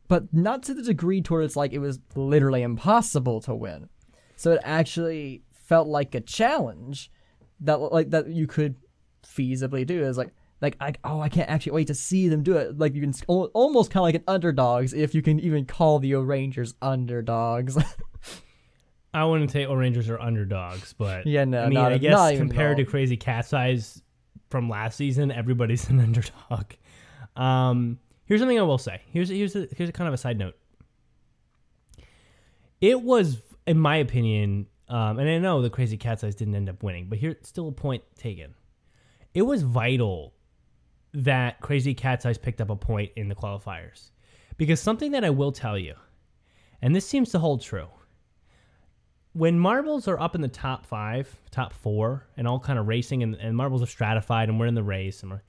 Speaker 2: but not to the degree to where it's like it was literally impossible to win. So it actually felt like a challenge that like that you could feasibly do. Is like like I oh I can't actually wait to see them do it. Like you can almost kind of like an underdogs if you can even call the Rangers underdogs.
Speaker 1: I wouldn't say Rangers are underdogs, but
Speaker 2: Yeah, no,
Speaker 1: I mean,
Speaker 2: not-
Speaker 1: I guess compared to. Crazy Cat's Eyes from last season, everybody's an underdog. Um, here's something I will say. Here's here's a, here's a kind of a side note. It was, in my opinion, um, and I know the Crazy Cat's Eyes didn't end up winning, but here's still a point taken. It was vital that Crazy Cat's Eyes picked up a point in the qualifiers, because something that I will tell you, and this seems to hold true when marbles are up in the top five, top four, and all kind of racing, and, and marbles are stratified, and we're in the race, and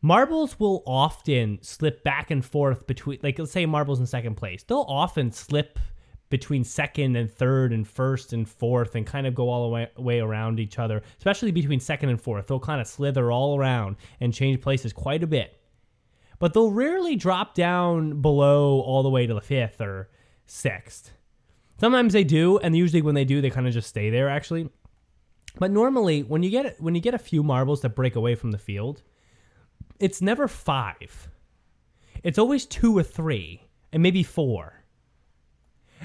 Speaker 1: marbles will often slip back and forth between, like let's say marbles in second place, they'll often slip between second and third and first and fourth, and kind of go all the way, way around each other, especially between second and fourth. They'll kind of slither all around and change places quite a bit but they'll rarely drop down below all the way to the fifth or sixth. Sometimes they do, and usually when they do, they kind of just stay there actually. But normally, when you get when you get a few marbles that break away from the field, it's never five. It's always two or three, and maybe four.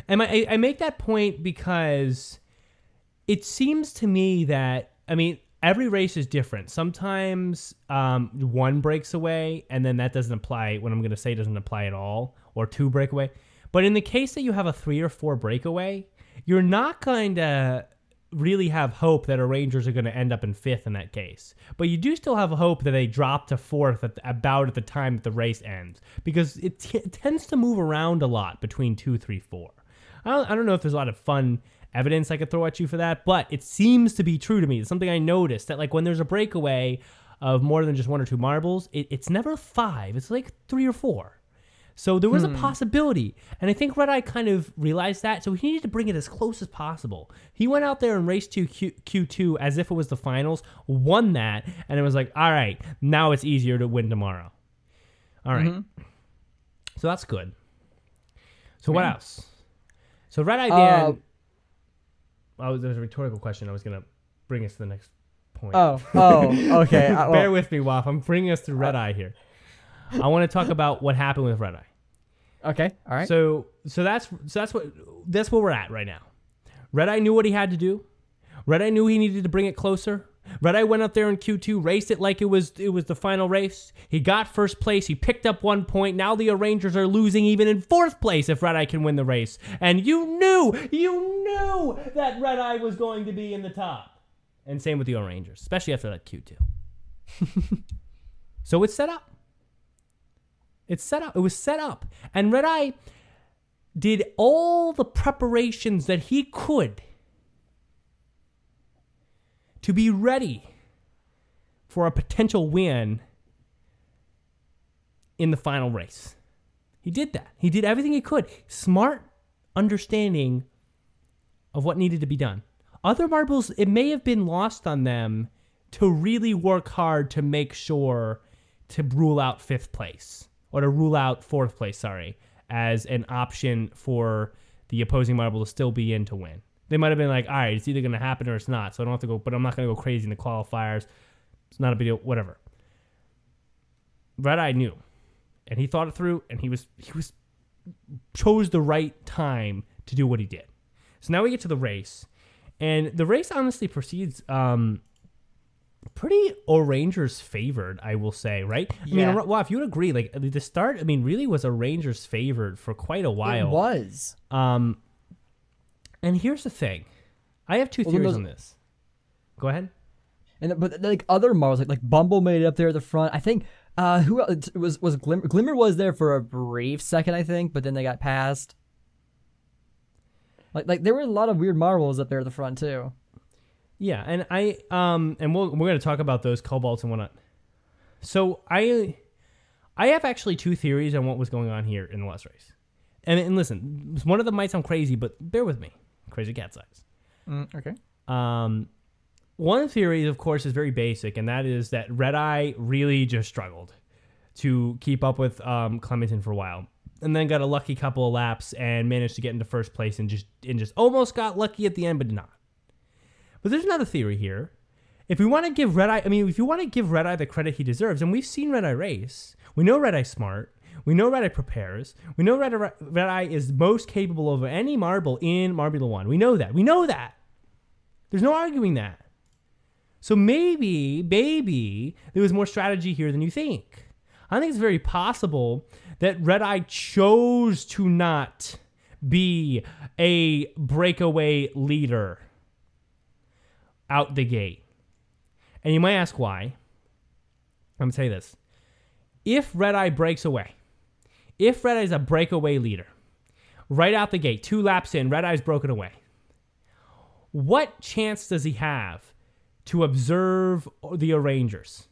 Speaker 1: And I, I make that point because it seems to me that I mean every race is different. Sometimes um, one breaks away, and then that doesn't apply. What I'm going to say doesn't apply at all, or two break away. But in the case that you have a three or four breakaway, you're not going to really have hope that a Rangers are going to end up in fifth in that case. But you do still have hope that they drop to fourth at about at the time that the race ends because it, t- it tends to move around a lot between two, three, four. I don't, I don't know if there's a lot of fun evidence I could throw at you for that, but it seems to be true to me. It's something I noticed that like when there's a breakaway of more than just one or two marbles, it, it's never five. It's like three or four. So there was a hmm. possibility, and I think Red Eye kind of realized that. So he needed to bring it as close as possible. He went out there and raced to Q- Q2 as if it was the finals, won that, and it was like, all right, now it's easier to win tomorrow. All right. Mm-hmm. so that's good. So what else? So Red Eye uh, Dan.
Speaker 2: Uh,
Speaker 1: oh, there was a rhetorical question. I was gonna bring us to the next point.
Speaker 2: oh oh okay. Uh, well,
Speaker 1: Bear with me, Waf. I'm bringing us to uh, Red Eye here. I want to talk about what happened with Red Eye.
Speaker 2: Okay. All right.
Speaker 1: So, so that's so that's what that's where we're at right now. Red Eye knew what he had to do. Red Eye knew he needed to bring it closer. Red Eye went up there in Q2, raced it like it was it was the final race. He got first place. He picked up one point. Now the O'Rangers are losing even in fourth place if Red Eye can win the race. And you knew, you knew that Red Eye was going to be in the top. And same with the O'Rangers, especially after that Q2. so it's set up. It's set up. It was set up. And Red Eye did all the preparations that he could to be ready for a potential win in the final race. He did that. He did everything he could. Smart understanding of what needed to be done. Other marbles, it may have been lost on them to really work hard to make sure to rule out fifth place or to rule out fourth place, sorry, as an option for the opposing marble to still be in to win. They might have been like, all right, it's either going to happen or it's not. So I don't have to go, but I'm not going to go crazy in the qualifiers. It's not a big deal, whatever. Red Eye knew, and he thought it through, and he was he was chose the right time to do what he did. So now we get to the race, and the race honestly proceeds um, pretty Rangers favored, I will say, right? I
Speaker 2: Yeah.
Speaker 1: mean, well, if you would agree, like the start, I mean, really was a Rangers favored for quite a while.
Speaker 2: It was.
Speaker 1: Um, and here's the thing, I have two
Speaker 2: Well,
Speaker 1: theories
Speaker 2: those-
Speaker 1: on this. Go ahead.
Speaker 2: And but like other Marvels, like like Bumble made it up there at the front. I think uh who else it was was Glimmer Glimmer was there for a brief second, I think, but then they got passed. Like like there were a lot of weird Marvels up there at the front too.
Speaker 1: Yeah, and I um and we'll, we're going to talk about those cobalts and whatnot. So I I have actually two theories on what was going on here in the last race. And, and listen, one of them might sound crazy, but bear with me. Crazy Cat's Eyes.
Speaker 2: okay.
Speaker 1: Um, one theory, of course, is very basic, and that is that Red Eye really just struggled to keep up with um, Clementin for a while, and then got a lucky couple of laps and managed to get into first place and just and just almost got lucky at the end, but did not. But there's another theory here. If we want to give Red Eye, I mean, if you want to give Red Eye the credit he deserves, and we've seen Red Eye race, we know Red Eye's smart. We know Red Eye prepares. We know Red Eye, Red Eye is most capable of any marble in Marbula 1. We know that. We know that. There's no arguing that. So maybe, maybe there was more strategy here than you think. I think it's very possible that Red Eye chose to not be a breakaway leader out the gate. And you might ask why. I'm going to tell you this. If Red Eye breaks away, if Red Eye is a breakaway leader, right out the gate, two laps in, Red Eye's broken away what chance does he have to observe the O'Rangers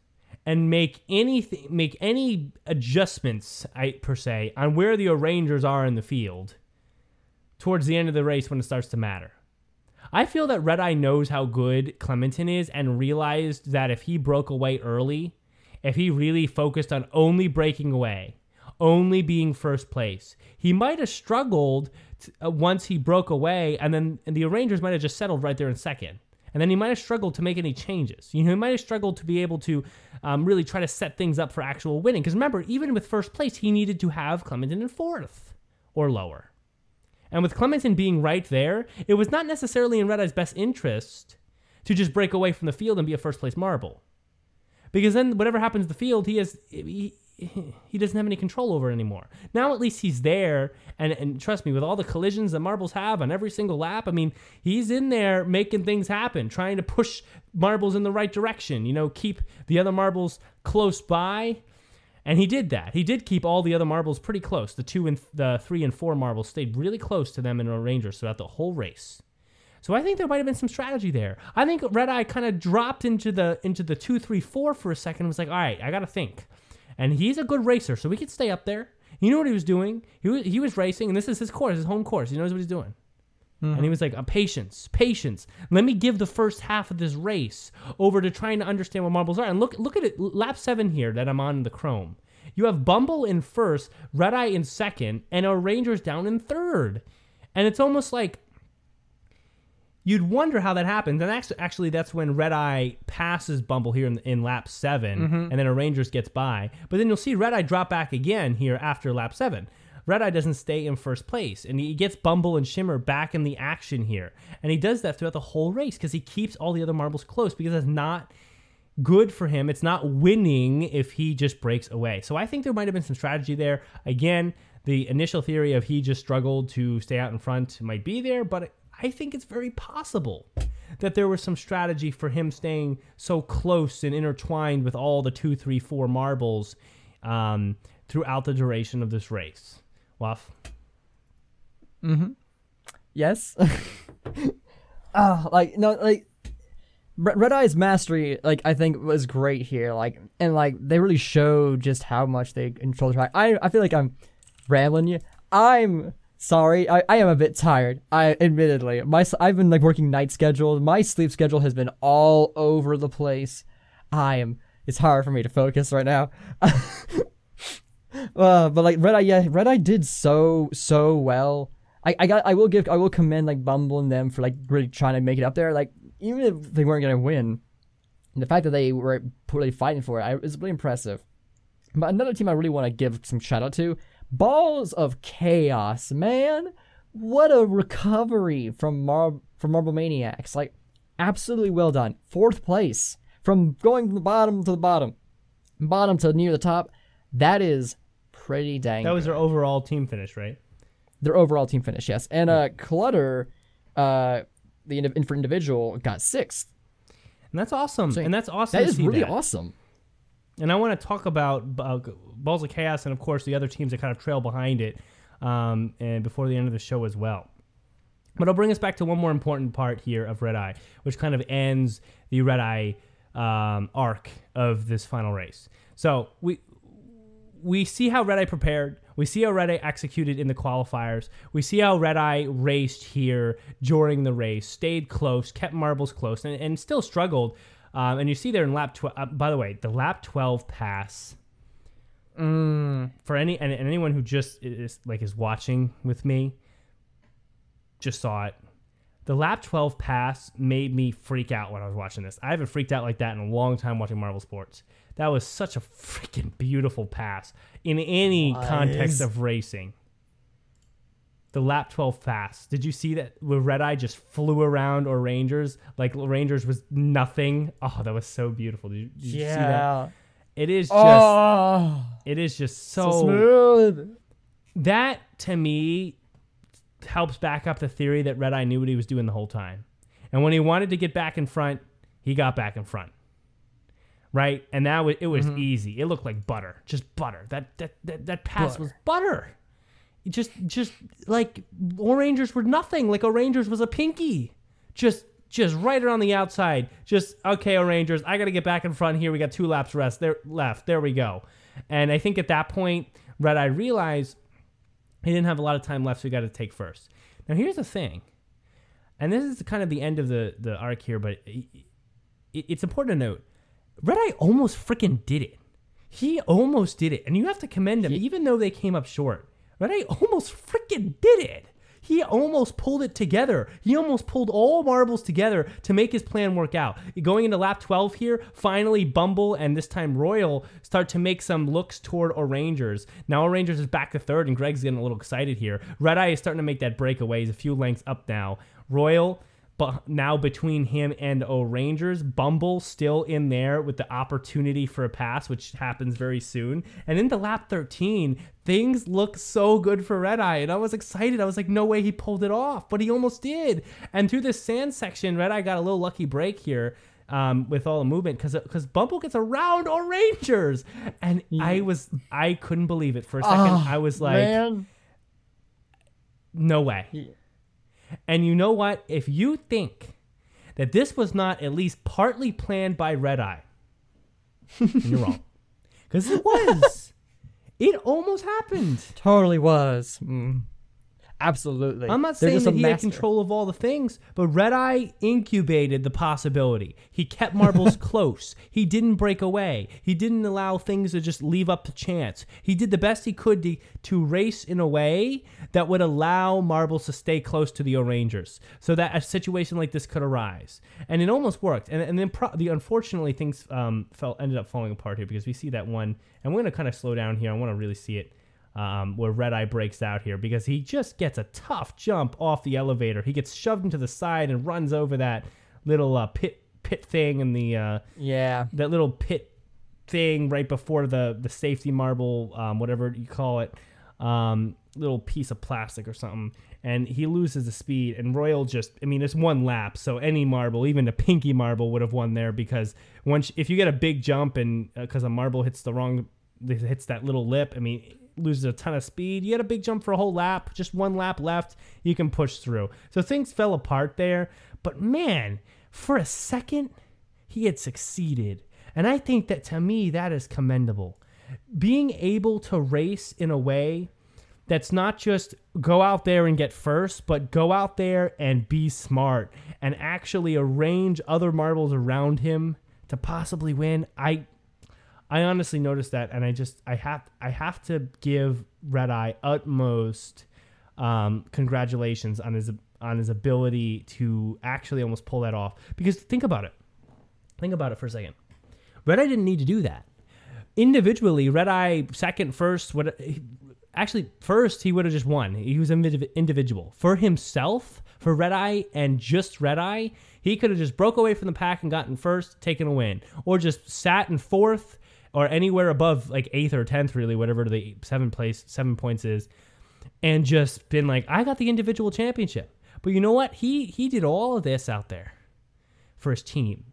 Speaker 1: and make anything make any adjustments I, per se on where the O'Rangers are in the field towards the end of the race when it starts to matter i feel that red eye knows how good Clementin is and realized that if he broke away early if he really focused on only breaking away only being first place. He might have struggled uh, once he broke away, and then and the O'Rangers might have just settled right there in second. And then he might have struggled to make any changes. You know, he might have struggled to be able to um, really try to set things up for actual winning. Because remember, even with first place, he needed to have Clementin in fourth or lower. And with Clementin being right there, it was not necessarily in Red Eye's best interest to just break away from the field and be a first place marble. Because then whatever happens to the field, he has he, he doesn't have any control over anymore. Now at least he's there, and and trust me, with all the collisions that marbles have on every single lap, I mean, he's in there making things happen, trying to push marbles in the right direction. You know, keep the other marbles close by, and he did that. He did keep all the other marbles pretty close. The two and the three and four marbles stayed really close to them in a Rangers throughout the whole race. So I think there might have been some strategy there. I think Red Eye kind of dropped into the into the two, three, four for a second. and Was like, all right, I got to think. And he's a good racer, so we could stay up there. He knew what he was doing. He was, he was racing, and this is his course, his home course. He knows what he's doing. And he was like, uh, patience, patience. Let me give the first half of this race over to trying to understand what marbles are. And look, look at it. Lap seven here that I'm on the Chrome. You have Bumble in first, Red Eye in second, and our Rangers down in third. And it's almost like you'd wonder how that happens. And actually, actually that's when Red Eye passes Bumble here in, in lap 7 and then a Rangers gets by. But then you'll see Red Eye drop back again here after lap seven. Red Eye doesn't stay in first place, and he gets Bumble and Shimmer back in the action here. And he does that throughout the whole race because he keeps all the other marbles close because that's not good for him. It's not winning if he just breaks away. So I think there might have been some strategy there. Again, the initial theory of he just struggled to stay out in front might be there, but I think it's very possible that there was some strategy for him staying so close and intertwined with all the two, three, four marbles um, throughout the duration of this race. Waff? Mm-hmm.
Speaker 2: Yes. Ah, like no, like Red Eye's mastery, like I think was great here. Like and like they really showed just how much they control the track. I I feel like I'm rambling you. I'm sorry. I, I am a bit tired. I admittedly my I've been like working night schedules. My sleep schedule has been all over the place. I am. It's hard for me to focus right now. Uh, but like Red Eye, yeah, Red Eye did so so well. I, I got I will give I will commend like Bumble and them for like really trying to make it up there. Like even if they weren't gonna win, the fact that they were really fighting for it I, is really impressive. But another team I really want to give some shout out to, Balls of Chaos, man. What a recovery from Mar- from Marble Maniacs. Like absolutely well done. Fourth place from going from the bottom to the bottom, bottom to near the top. That is pretty dang.
Speaker 1: That was
Speaker 2: good
Speaker 1: their overall team finish, right?
Speaker 2: their overall team finish, yes. And uh, Clutter, uh, the indi- for individual, got sixth.
Speaker 1: And that's awesome.
Speaker 2: So
Speaker 1: and that's awesome.
Speaker 2: That is really
Speaker 1: that.
Speaker 2: awesome.
Speaker 1: And I want to talk about uh, Balls of Chaos and, of course, the other teams that kind of trail behind it um, and before the end of the show as well. But I'll bring us back to one more important part here of Red Eye, which kind of ends the Red Eye um, arc of this final race. So we we see how Red Eye prepared. We see how Red Eye executed in the qualifiers. We see how Red Eye raced here during the race, stayed close, kept marbles close, and, and still struggled. Um, and you see there in lap 12, uh, by the way, the lap 12 pass
Speaker 2: Mm,
Speaker 1: for any and, and anyone who just is like is watching with me just saw it the lap 12 pass made me freak out when i was watching this i haven't freaked out like that in a long time watching Marble Sports that was such a freaking beautiful pass in any context of racing the lap 12 pass did you see that where red eye just flew around or rangers like rangers was nothing oh that was so beautiful did you, did you see that
Speaker 2: yeah.
Speaker 1: it is oh. just
Speaker 2: Oh,
Speaker 1: it is just
Speaker 2: so,
Speaker 1: so
Speaker 2: smooth.
Speaker 1: that to me helps back up the theory that Red Eye knew what he was doing the whole time. And when he wanted to get back in front, he got back in front. Right? And that was it was
Speaker 2: Mm-hmm.
Speaker 1: easy. It looked like butter. Just butter. That that that, that pass
Speaker 2: Butter.
Speaker 1: was butter. Just just like O'Rangers were nothing. Like O'Rangers was a pinky. Just just right around the outside. Just okay, O'Rangers, I got to get back in front here. We got two laps rest there left. There we go. And I think at that point, Red Eye realized he didn't have a lot of time left, so he got to take first. Now here's the thing, and this is kind of the end of the the arc here, but it, it- it's important to note, Red Eye almost freaking did it. He almost did it, and you have to commend him, even though they came up short. Red Eye almost freaking did it. He almost pulled it together. He almost pulled all marbles together to make his plan work out. Going into lap 12 here, finally Bumble and this time Royal start to make some looks toward O'Rangers. Now O'Rangers is back to third and Greg's getting a little excited here. Red Eye is starting to make that breakaway. He's a few lengths up now. Royal but now between him and O'Rangers, Bumble still in there with the opportunity for a pass, which happens very soon. And into lap 13, things look so good for Red Eye. And I was excited. I was like, no way he pulled it off, but he almost did. And through this sand section, Red Eye got a little lucky break here. Um, with all the movement, because because Bumble gets around O'Rangers, and I was I couldn't believe it for a second.
Speaker 2: Oh,
Speaker 1: I was like,
Speaker 2: man.
Speaker 1: no way. And you know what? If you think that this was not at least partly planned by Red Eye, you're wrong. Because it was. it almost happened.
Speaker 2: Totally was. Mm. Absolutely.
Speaker 1: I'm not saying that he had control of all the things, but Red Eye incubated the possibility. He kept marbles close. He didn't break away. He didn't allow things to just leave up to chance. He did the best he could to, to race in a way that would allow marbles to stay close to the O'Rangers so that a situation like this could arise. And it almost worked. And, and then pro- the unfortunately things um, fell, ended up falling apart here because we see that one, and we're going to kind of slow down here. I want to really see it um, where Red Eye breaks out here because he just gets a tough jump off the elevator. He gets shoved into the side and runs over that little uh, pit pit thing and the uh,
Speaker 2: Yeah.
Speaker 1: that little pit thing right before the the safety marble, um, whatever you call it, um, little piece of plastic or something. And he loses the speed, and Royal just, I mean, it's one lap, so any marble, even a pinky marble, would have won there because once, if you get a big jump and because a marble hits the wrong, hits that little lip, I mean, loses a ton of speed. You had a big jump for a whole lap, just one lap left, you can push through. So things fell apart there, but man, for a second, he had succeeded. And I think that to me, that is commendable. Being able to race in a way that's not just go out there and get first, but go out there and be smart and actually arrange other marbles around him to possibly win. I I honestly noticed that, and I just I have I have to give Red Eye utmost um, congratulations on his on his ability to actually almost pull that off. Because think about it, think about it for a second. Red Eye didn't need to do that individually. Red Eye second, first, what actually first he would have just won. He was individual for himself. For Red Eye and just Red Eye, he could have just broke away from the pack and gotten first, taken a win, or just sat in fourth or anywhere above like eighth or tenth, really, whatever the seven place seven points is, and just been like, I got the individual championship. But you know what? He he did all of this out there for his team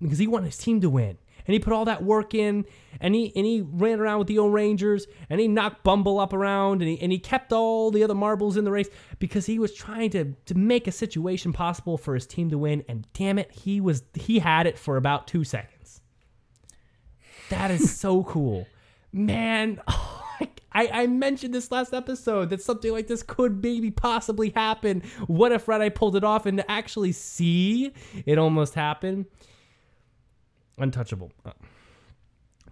Speaker 1: because he wanted his team to win and he put all that work in, and he and he ran around with the O'Rangers, and he knocked Bumble up around, and he and he kept all the other marbles in the race because he was trying to to make a situation possible for his team to win. And damn it, he was he had it for about two seconds. That is so cool, man. I, I mentioned this last episode that something like this could maybe possibly happen. What if Red Eye pulled it off and to actually see it almost happen? untouchable. Uh,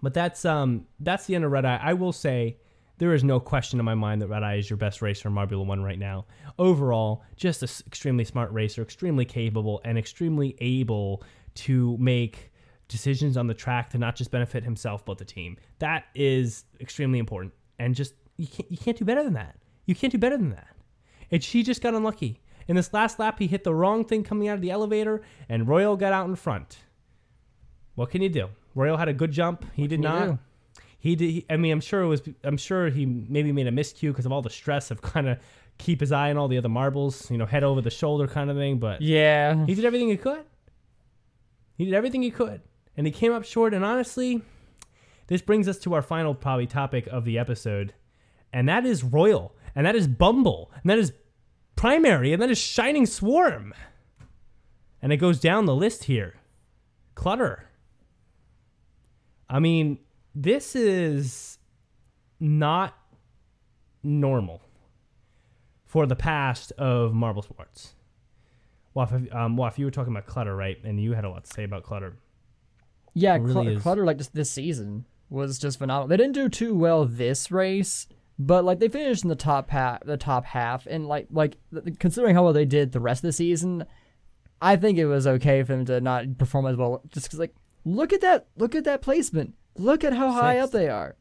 Speaker 1: but that's um that's the end of Red Eye. I will say there is no question in my mind that Red Eye is your best racer in Marbula One right now. Overall, just an extremely smart racer, extremely capable, and extremely able to make decisions on the track to not just benefit himself but the team. That is extremely important, and just you can't you can't do better than that. You can't do better than that. And she just got unlucky. In this last lap, he hit the wrong thing coming out of the elevator, and Royal got out in front. What can you do? Royal had a good jump. He did not. He did. He, I mean, I'm sure it was. I'm sure he maybe made a miscue because of all the stress of kind of keep his eye on all the other marbles. You know, head over the shoulder kind of thing. But
Speaker 2: Yeah.
Speaker 1: he did everything he could. He did everything he could, and he came up short. And honestly, this brings us to our final probably topic of the episode, and that is Royal, and that is Bumble, and that is Primary, and that is Shining Swarm. And it goes down the list here. Clutter. I mean, this is not normal for the past of Marble Sports. Well, if, um, well, if you were talking about clutter, right, and you had a lot to say about clutter.
Speaker 2: Yeah,
Speaker 1: really
Speaker 2: Cl- Clutter like just this season was just phenomenal. They didn't do too well this race, but like they finished in the top half, the top half, and like like considering how well they did the rest of the season, I think it was okay for them to not perform as well. Just because like look at that, look at that placement, look at how high up they are.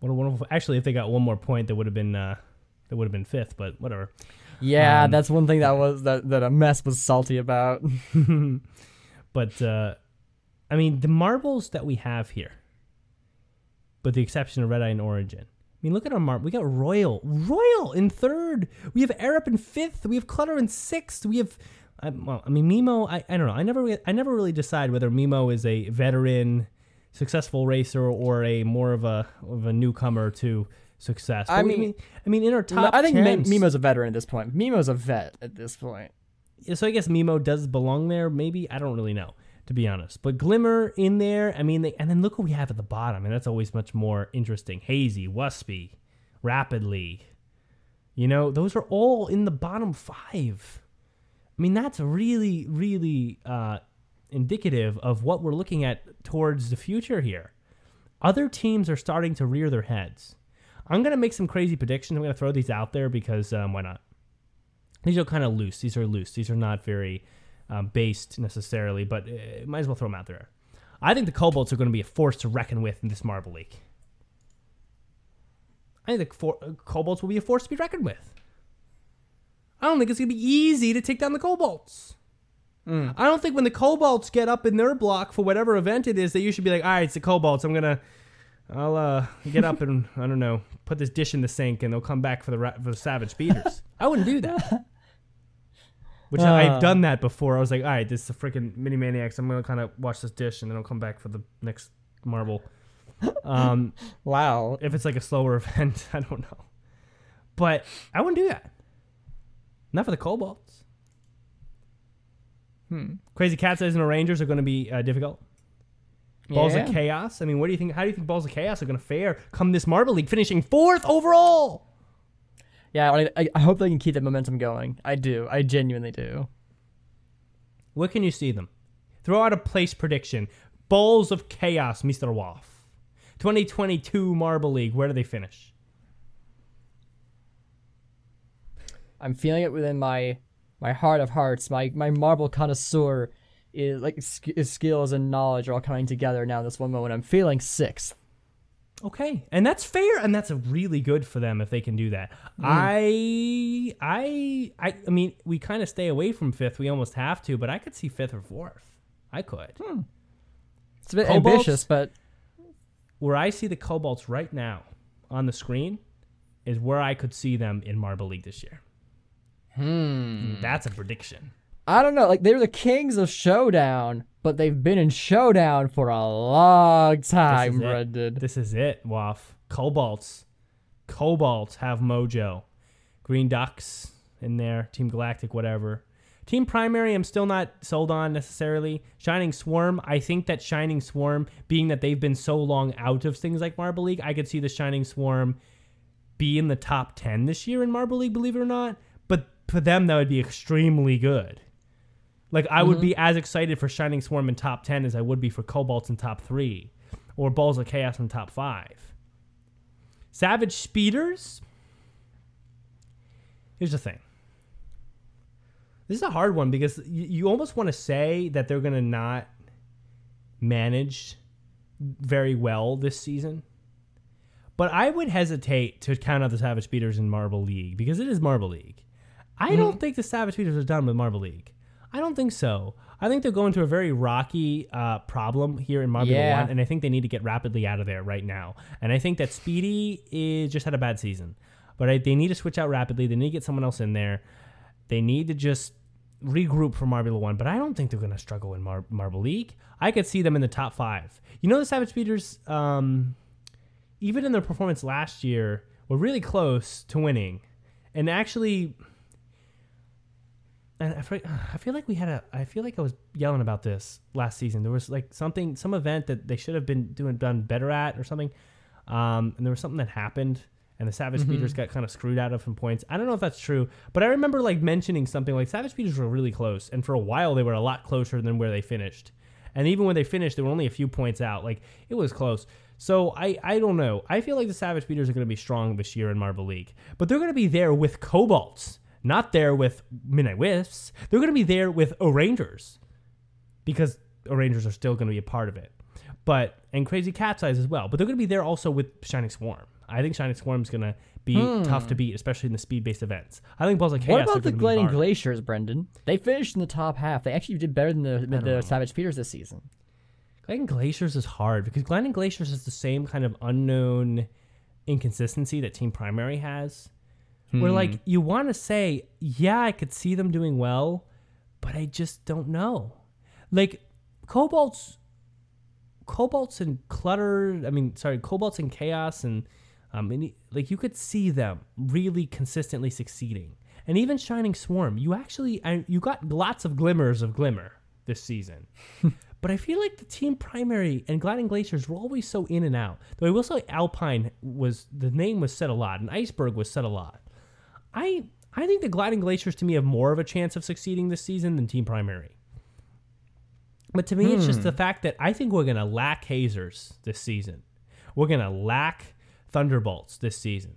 Speaker 1: What a wonderful. Actually, if they got one more point, that would have been uh, that would have been fifth. But whatever.
Speaker 2: Yeah,
Speaker 1: Um,
Speaker 2: that's one thing that was that that a mess was salty about.
Speaker 1: but uh, I mean, the marbles that we have here, with the exception of Red Eye and Orangin. I mean, look at our marble. We got Royal, Royal in third. We have Arab in fifth. We have Clutter in sixth. We have, I, well, I mean, Mimo. I, I don't know. I never, I never really decide whether Mimo is a veteran, successful racer or a more of a of a newcomer to success.
Speaker 2: I
Speaker 1: But we-
Speaker 2: mean-
Speaker 1: I mean, in our top,
Speaker 2: I think
Speaker 1: 10s
Speaker 2: Mimo's a veteran at this point. Mimo's a vet at this point.
Speaker 1: Yeah, so I guess Mimo does belong there. Maybe I don't really know, to be honest. But Glimmer in there. I mean, they, and then look what we have at the bottom, and that's always much more interesting. Hazy, Wispy, Rapidly. You know, those are all in the bottom five. I mean, that's really, really uh, indicative of what we're looking at towards the future here. Other teams are starting to rear their heads. I'm gonna make some crazy predictions. I'm gonna throw these out there because um, why not? These are kind of loose. These are loose. These are not very um, based necessarily, but uh, might as well throw them out there. I think the Cobalts are going to be a force to reckon with in this Marble League. I think the for- uh, Cobalts will be a force to be reckoned with. I don't think it's going to be easy to take down the Cobalts. I don't think when the Cobalts get up in their block for whatever event it is that you should be like, all right, it's the Cobalts. I'm gonna, I'll uh, get up and I don't know, put this dish in the sink, and they'll come back for the ra- for the Savage Speeders. I wouldn't do that. Which
Speaker 2: Uh.
Speaker 1: I've done that before. I was like, all right, this is a freaking mini maniacs. I'm gonna kind of watch this dish, and then I'll come back for the next marble. Um,
Speaker 2: Wow.
Speaker 1: if it's like a slower event, I don't know. But I wouldn't do that. Not for the Cobalts.
Speaker 2: Hmm.
Speaker 1: Crazy Cat's Eyes and the Rangers are going to be uh, difficult. Balls
Speaker 2: Yeah.
Speaker 1: of Chaos. I mean, what do you think? How do you think Balls of Chaos are going to fare come this Marble League, finishing fourth overall?
Speaker 2: Yeah, I, I- hope they can keep that momentum going. I do. I genuinely do.
Speaker 1: What can you see them? Throw out a place prediction. Balls of Chaos, Mr. Waff. 2022 Marble League. Where do they finish?
Speaker 2: I'm feeling it within my my heart of hearts. My my marble connoisseur is like sk- skills and knowledge are all coming together now. This one moment, I'm feeling sixth.
Speaker 1: Okay, and that's fair, and that's a really good for them if they can do that. I, I, I, I mean, we kind of stay away from fifth. We almost have to, but I could see fifth or fourth. I could.
Speaker 2: It's a bit
Speaker 1: Cobalts?
Speaker 2: ambitious, but
Speaker 1: Where I see the Cobalts right now on the screen is where I could see them in Marble League this year. Hmm, that's a prediction.
Speaker 2: I don't know. Like they're the kings of Showdown, but they've been in Showdown for a long time,
Speaker 1: it.
Speaker 2: Brendan.
Speaker 1: This is it, Waff. Cobalts. Cobalts have mojo. Green Ducks in there. Team Galactic, whatever. Team Primary, I'm still not sold on necessarily. Shining Swarm, I think that Shining Swarm, being that they've been so long out of things like Marble League, I could see the Shining Swarm be in the top 10 this year in Marble League, believe it or not. But for them, that would be extremely good. Like, I would mm-hmm. be as excited for Shining Swarm in top 10 as I would be for Cobalts in top 3 or Balls of Chaos in top 5. Savage Speeders. Here's the thing. This is a hard one because you, you almost want to say that they're going to not manage very well this season. But I would hesitate to count out the Savage Speeders in Marble League because it is Marble League. I mm-hmm. don't think the Savage Speeders are done with Marble League. I don't think so. I think they're going to a very rocky uh, problem here in Marble
Speaker 2: Yeah.
Speaker 1: One, and I think they need to get rapidly out of there right now. And I think that Speedy is just had a bad season, but I, they need to switch out rapidly. They need to get someone else in there. They need to just regroup for Marbula One, but I don't think they're going to struggle in Mar- Marble League. I could see them in the top five. You know, the Savage Speeders, um, even in their performance last year, were really close to winning, and actually. And I feel, I feel like we had a. I feel like I was yelling about this last season. There was like something, some event that they should have been doing done better at, or something. Um, and there was something that happened, and the Savage Speeders got kind of screwed out of some points. I don't know if that's true, but I remember like mentioning something like Savage Speeders were really close, and for a while they were a lot closer than where they finished. And even when they finished, they were only a few points out. Like it was close. So I, I don't know. I feel like the Savage Speeders are going to be strong this year in Marble League, but they're going to be there with Cobalts, not there with Midnight Wisps. They're going to be there with O'Rangers because O'Rangers are still going to be a part of it. But and Crazy Cat's Eyes as well. But they're going to be there also with Shining Swarm. I think Shining Swarm is going to be hmm. tough to beat, especially in the speed-based events. I think Balls of Chaos
Speaker 2: What about the Gliding. Glaciers, Brendan? They finished in the top half. They actually did better than the, the Savage Speeders this season.
Speaker 1: Gliding Glaciers is hard because Gliding Glaciers is the same kind of unknown inconsistency that Team Primary has. Where like you want to say, yeah, I could see them doing well, but I just don't know. Like Cobalts, Cobalts and Clutter. I mean, sorry, Cobalts and Chaos and um, and, like you could see them really consistently succeeding. And even Shining Swarm, you actually I, you got lots of glimmers of glimmer this season. But I feel like the team primary and Gliding Glaciers were always so in and out. Though I will say Alpine was the name was said a lot, and Iceberg was said a lot. I I think the Gliding Glaciers to me have more of a chance of succeeding this season than Team Primary. But to me, it's just the fact that I think we're gonna lack hazers this season. We're gonna lack thunderbolts this season.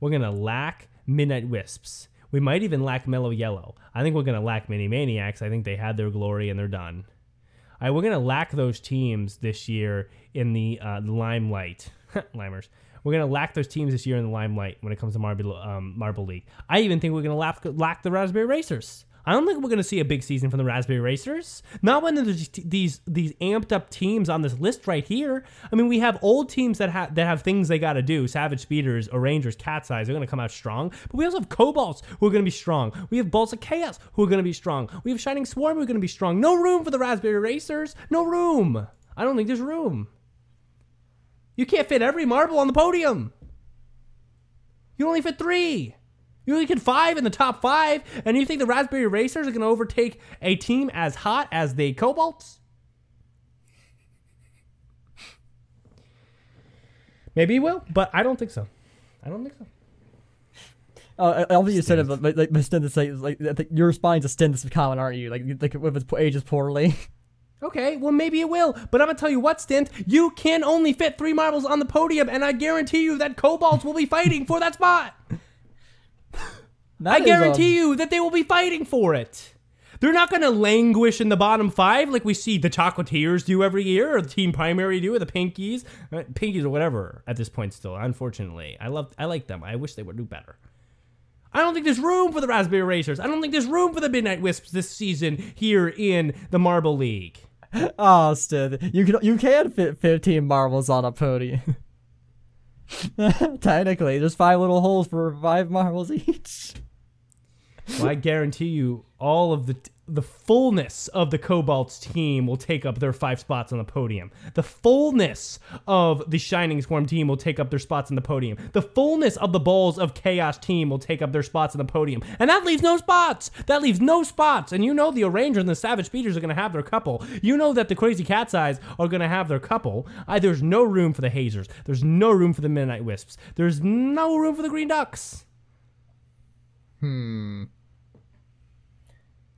Speaker 1: We're gonna lack midnight wisps. We might even lack mellow yellow. I think we're gonna lack mini maniacs. I think they had their glory and they're done. I we're gonna lack those teams this year in the uh, the limelight. Limers. We're gonna lack those teams this year in the limelight when it comes to Marble um, Marble League. I even think we're gonna lack, lack the Raspberry Racers. I don't think we're gonna see a big season from the Raspberry Racers. Not when there's these these amped up teams on this list right here. I mean, we have old teams that have that have things they got to do. Savage Speeders, O'Rangers, Cat's Eyes. They're gonna come out strong. But we also have Cobalts who are gonna be strong. We have Balls of Chaos who are gonna be strong. We have Shining Swarm who are gonna be strong. No room for the Raspberry Racers. No room. I don't think there's room. You can't fit every marble on the podium. You only fit three. You only get five in the top five, and you think the Raspberry Racers are going to overtake a team as hot as the Cobalts? Maybe he will, but I don't think so. I don't think so.
Speaker 2: Uh, I obviously you said it, but like, like, Stin, like, like you're responding to Stin's comment, aren't you? Like, like if it ages poorly.
Speaker 1: Okay, well maybe it will, but I'm gonna tell you what, Stint, you can only fit three marbles on the podium, and I guarantee you that Cobalts will be fighting for that spot.
Speaker 2: That
Speaker 1: I
Speaker 2: is, um,
Speaker 1: guarantee you that they will be fighting for it. They're not gonna languish in the bottom five like we see the Chocolatiers do every year, or the Team Primary do, or the Pinkies, uh, Pinkies or whatever. At this point, still, unfortunately, I love, I like them. I wish they would do better. I don't think there's room for the Raspberry Racers. I don't think there's room for the Midnight Wisps this season here in the Marble League.
Speaker 2: Stith, you can you can fit 15 marbles on a podium. Technically, there's five little holes for five marbles each.
Speaker 1: Well, I guarantee you, all of the the fullness of the Cobalts team will take up their five spots on the podium. The fullness of the Shining Swarm team will take up their spots on the podium. The fullness of the Balls of Chaos team will take up their spots on the podium. And that leaves no spots. That leaves no spots. And you know the O'Ranger and the Savage Speeders are going to have their couple. You know that the Crazy Cat's Eyes are going to have their couple. I, there's no room for the Hazers. There's no room for the Midnight Wisps. There's no room for the Green Ducks.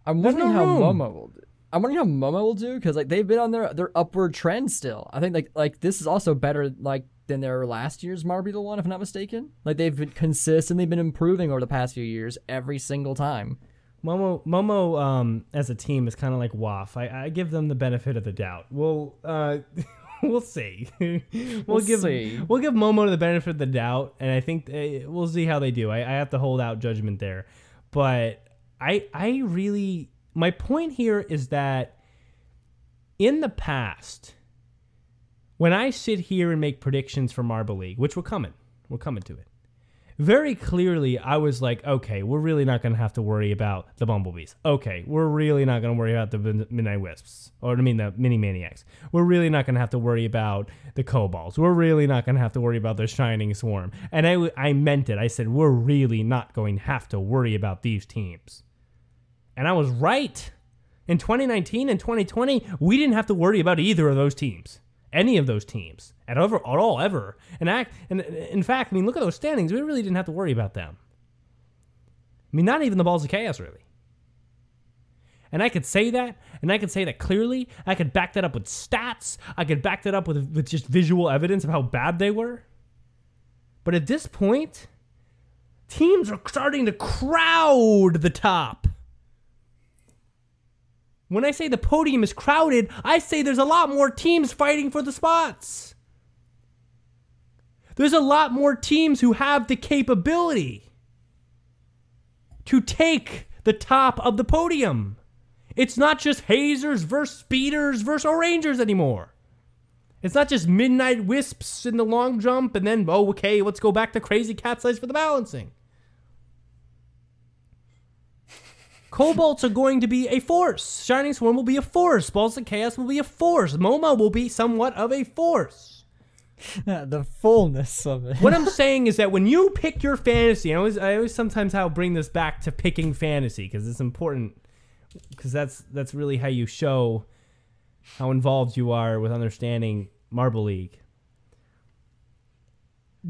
Speaker 2: I'm
Speaker 1: There's
Speaker 2: wondering
Speaker 1: no
Speaker 2: how
Speaker 1: room.
Speaker 2: Momo will do. I'm wondering how Momo will do because like they've been on their their upward trend still. I think like like this is also better like than their last year's Marbula One, if I'm not mistaken. Like they've been consistently been improving over the past few years every single time.
Speaker 1: Momo, Momo, um, as a team is kind of like WAF. I, I give them the benefit of the doubt. We'll, uh, we'll see. we'll,
Speaker 2: We'll
Speaker 1: give
Speaker 2: see.
Speaker 1: we'll give Momo the benefit of the doubt, and I think uh, we'll see how they do. I, I have to hold out judgment there, but I I really my point here is that in the past, when I sit here and make predictions for Marble League, which we're coming, we're coming to it very clearly I was like, okay, we're really not going to have to worry about the bumblebees. Okay, we're really not going to worry about the midnight wisps, or I mean the mini maniacs. We're really not going to have to worry about the Cobalts. We're really not going to have to worry about the shining swarm. And I, I meant it. I said we're really not going to have to worry about these teams. And I was right. In 2019 and 2020, we didn't have to worry about either of those teams any of those teams at over at all ever. And act and in fact, I mean, look at those standings. We really didn't have to worry about them. I mean, not even the balls of chaos really. And I could say that, and I could say that clearly. I could back that up with stats. I could back that up with with just visual evidence of how bad they were. But at this point, teams are starting to crowd the top. When I say the podium is crowded, I say there's a lot more teams fighting for the spots. There's a lot more teams who have the capability to take the top of the podium. It's not just hazers versus speeders versus O'Rangers anymore. It's not just midnight wisps in the long jump and then, oh, okay, let's go back to crazy cat's eyes for the balancing. Cobalts are going to be a force. Shining Swarm will be a force. Balls of Chaos will be a force. Momo will be somewhat of a force.
Speaker 2: the fullness of it.
Speaker 1: What I'm saying is that when you pick your fantasy, I always, I always sometimes how bring this back to picking fantasy because it's important because that's that's really how you show how involved you are with understanding Marble League.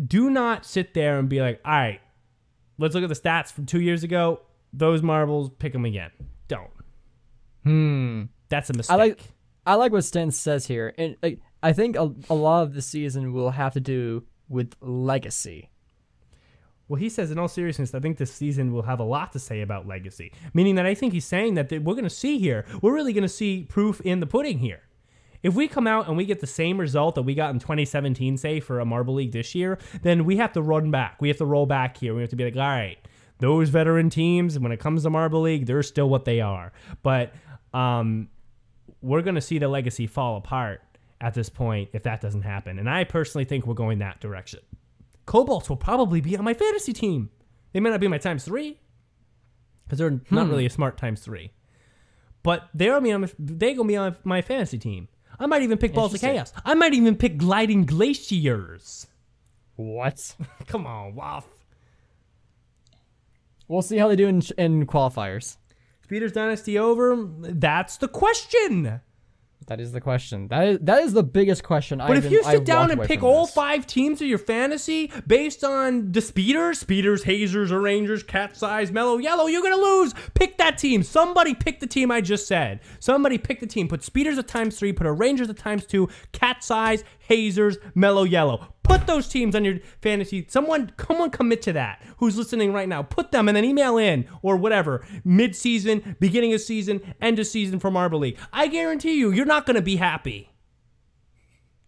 Speaker 1: Do not sit there and be like, all right, let's look at the stats from two years ago. Those marbles, pick them again. Don't.
Speaker 2: Hmm.
Speaker 1: That's a mistake.
Speaker 2: I like I like what Sten says here, and like, I think a, a lot of the season will have to do with legacy.
Speaker 1: Well, he says, in all seriousness, I think this season will have a lot to say about legacy. Meaning that I think he's saying that th- we're going to see here, we're really going to see proof in the pudding here. If we come out and we get the same result that we got in 2017, say, for a Marble League this year, then we have to run back. We have to roll back here. We have to be like, all right, those veteran teams, when it comes to Marble League, they're still what they are. But um, we're going to see the legacy fall apart at this point if that doesn't happen. And I personally think we're going that direction. Cobalts will probably be on my fantasy team. They may not be my times three because they're not really a smart times three, but they're gonna be on. my- They gonna be on my fantasy team. I might even pick Balls of Chaos. I might even pick Gliding Glaciers.
Speaker 2: What?
Speaker 1: Come on, wow.
Speaker 2: We'll see how they do in, in qualifiers.
Speaker 1: Speeders Dynasty over? That's the question.
Speaker 2: That is the question. That is that is the biggest question. I ever asked.
Speaker 1: But if you sit down and pick all five teams of your fantasy based on the speeders, speeders, hazers, O'Rangers, Cat's Eyes, mellow yellow, you're gonna lose. Pick that team. Somebody pick the team I just said. Somebody pick the team. Put speeders at times three. Put O'Rangers at times two. Cat's Eyes, hazers, mellow yellow. Put those teams on your fantasy. Someone, someone commit to that. Who's listening right now? Put them and then email in or whatever. Mid season, beginning of season, end of season for Marble League. I guarantee you, you're not going to be happy.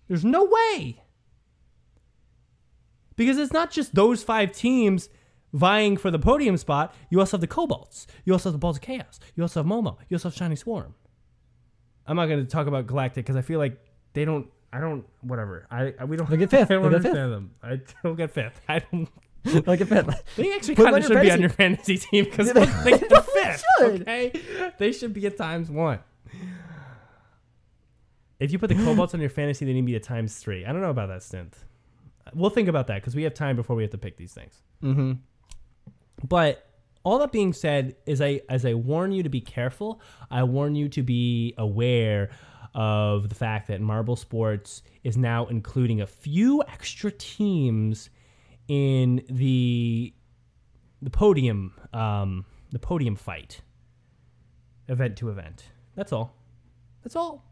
Speaker 1: There's no way. Because it's not just those five teams vying for the podium spot. You also have the Cobalts. You also have the Balls of Chaos. You also have Momo. You also have Shiny Swarm. I'm not going to talk about Galactic because I feel like they don't I don't. Whatever. I, I we don't.
Speaker 2: They get fifth.
Speaker 1: I don't
Speaker 2: They get
Speaker 1: understand them. I don't get fifth. I don't.
Speaker 2: like a fifth.
Speaker 1: They actually
Speaker 2: Put them
Speaker 1: kind
Speaker 2: on
Speaker 1: of
Speaker 2: your
Speaker 1: should be
Speaker 2: fantasy-
Speaker 1: on your fantasy team because they, get the fifth.
Speaker 2: should.
Speaker 1: Okay, they should be at times one. If you put the Cobalts on your fantasy, they need to be at times three. I don't know about that stint. We'll think about that because we have time before we have to pick these things.
Speaker 2: Mm-hmm.
Speaker 1: But all that being said, is I as I warn you to be careful, I warn you to be aware of the fact that Marble Sports is now including a few extra teams in the the podium um, the podium fight event to event. That's all. That's all.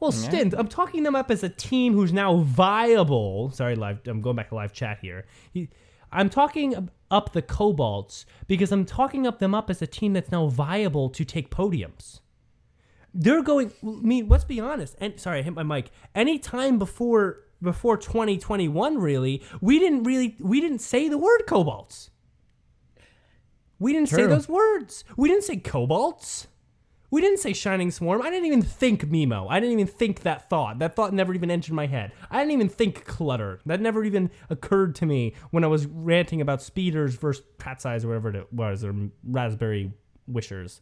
Speaker 1: Well,
Speaker 2: Yeah.
Speaker 1: Stint, I'm talking them up as a team who's now viable. Sorry, live. I'm going back to live chat here. He, I'm talking up the Cobalts because I'm talking up them up as a team that's now viable to take podiums. They're going. I mean, let's be honest. And sorry, I hit my mic. Any time before before 2021, really, we didn't really we didn't say the word Cobalts. We didn't say those words. We didn't say Cobalts. We didn't say Shining Swarm. I didn't even think Mimo. I didn't even think that thought. That thought never even entered my head. I didn't even think Clutter. That never even occurred to me when I was ranting about speeders versus Cat's Eyes or whatever it was, or raspberry wishers.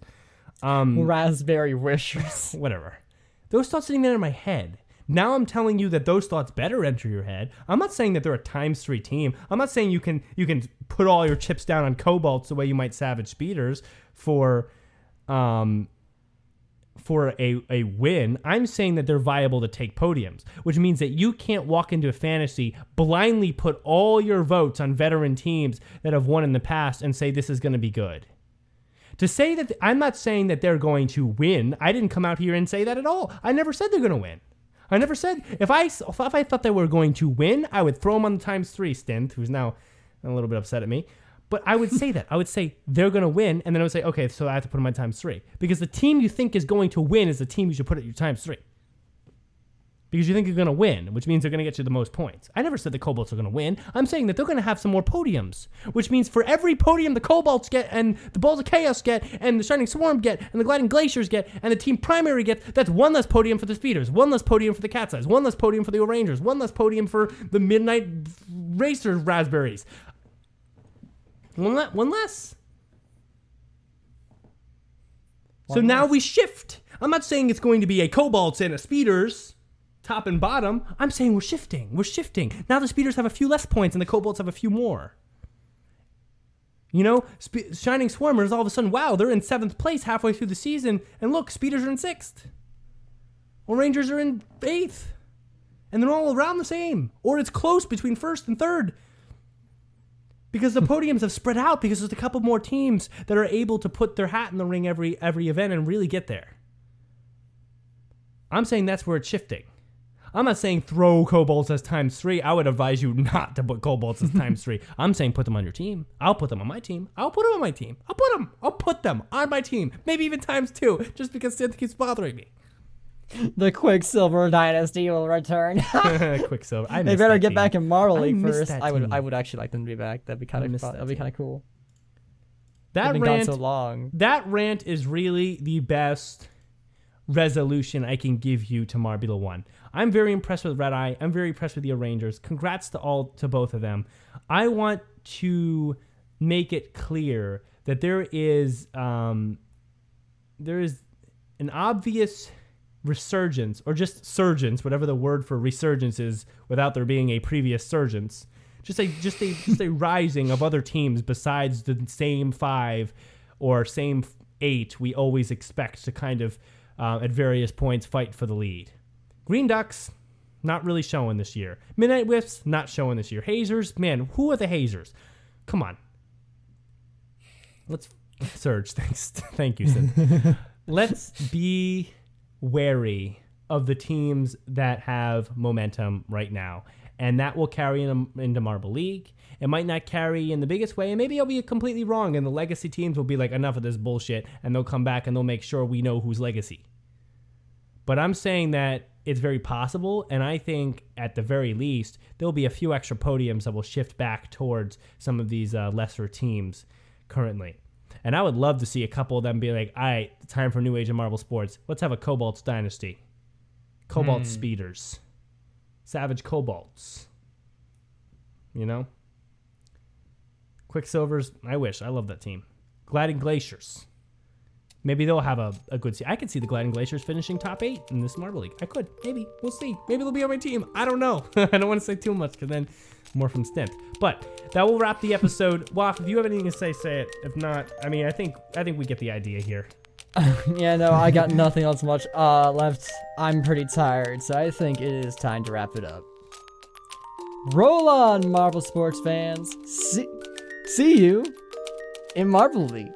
Speaker 1: Um,
Speaker 2: Raspberry wishers.
Speaker 1: whatever. Those thoughts sitting there in my head. Now I'm telling you that those thoughts better enter your head. I'm not saying that they're a times three team. I'm not saying you can you can put all your chips down on cobalts the way you might savage speeders for um for a, a win. I'm saying that they're viable to take podiums, which means that you can't walk into a fantasy, blindly put all your votes on veteran teams that have won in the past and say this is going to be good. To say that I'm not saying that they're going to win. I didn't come out here and say that at all. I never said they're going to win. I never said if I if I thought they were going to win, I would throw them on the times three stint, who's now a little bit upset at me. But I would say that I would say they're going to win, and then I would say okay, so I have to put them on times three because the team you think is going to win is the team you should put at your times three. Because you think you're going to win, which means they're going to get you the most points. I never said the Cobalts are going to win. I'm saying that they're going to have some more podiums, which means for every podium the Cobalts get, and the Balls of Chaos get, and the Shining Swarm get, and the Gliding Glaciers get, and the Team Primary gets, that's one less podium for the Speeders, one less podium for the Cat's Eyes, one less podium for the O'Rangers, one less podium for the Midnight Racer Raspberries. One, le- one less. So
Speaker 2: One
Speaker 1: now we shift. I'm not saying it's going to be a Cobalts and a Speeders, top and bottom. I'm saying we're shifting. We're shifting. Now the Speeders have a few less points and the Cobalts have a few more. You know, Spe- Shining Swarmers all of a sudden, wow, they're in seventh place halfway through the season, and look, Speeders are in sixth. O'Rangers are in eighth. And they're all around the same. Or it's close between first and third. Because the podiums have spread out because there's a couple more teams that are able to put their hat in the ring every every event and really get there. I'm saying that's where it's shifting. I'm not saying throw Cobalts as times three. I would advise you not to put Cobalts as times three. I'm saying put them on your team. I'll put them on my team. I'll put them on my team. I'll put them. I'll put them on my team. Maybe even times two, just because it keeps bothering me.
Speaker 2: The Quicksilver Dynasty will return.
Speaker 1: Quicksilver. I
Speaker 2: they better get
Speaker 1: team.
Speaker 2: back in
Speaker 1: Marble
Speaker 2: League
Speaker 1: miss
Speaker 2: first. I would.
Speaker 1: team.
Speaker 2: I would actually like them to be back. That'd be kind
Speaker 1: I
Speaker 2: of.
Speaker 1: miss
Speaker 2: Fun.
Speaker 1: that
Speaker 2: That'd be kind of cool.
Speaker 1: That rant.
Speaker 2: so long.
Speaker 1: That rant is really the best resolution I can give you to Marbula One. I'm very impressed with Red Eye. I'm very impressed with the O'Rangers. Congrats to all to both of them. I want to make it clear that there is um, there is an obvious resurgence or just surgence, whatever the word for resurgence is, without there being a previous surgence. Just a just a just a rising of other teams besides the same five or same eight, we always expect to kind of, uh, at various points, fight for the lead. Green Ducks, not really showing this year. Midnight Wisps, not showing this year. Hazers, man, who are the Hazers? Come on. Let's Surge. Thanks, thank you, Sid. Let's be wary of the teams that have momentum right now, and that will carry in, into Marble League. It might not carry in the biggest way, and maybe I'll be completely wrong, and the legacy teams will be like, enough of this bullshit, and they'll come back and they'll make sure we know who's legacy. But I'm saying that it's very possible, and I think at the very least there'll be a few extra podiums that will shift back towards some of these uh, lesser teams currently. And I would love to see a couple of them be like, all right, time for New Age of Marble Sports. Let's have a Cobalt's Dynasty. Cobalt hmm. Speeders. Savage Cobalts. You know? Quicksilvers, I wish. I love that team. Gliding Glaciers. Maybe they'll have a, a good. Se- I could see the Gliding Glaciers finishing top eight in this Marble League. I could. Maybe. We'll see. Maybe they'll be on my team. I don't know. I don't want to say too much because then more from Stint. But that will wrap the episode. Well, if you have anything to say, say it. If not, I mean, I think I think we get the idea here.
Speaker 2: yeah, no, I got nothing else much uh, left. I'm pretty tired, so I think it is time to wrap it up. Roll on, Marble sports fans. See, see you in Marble League.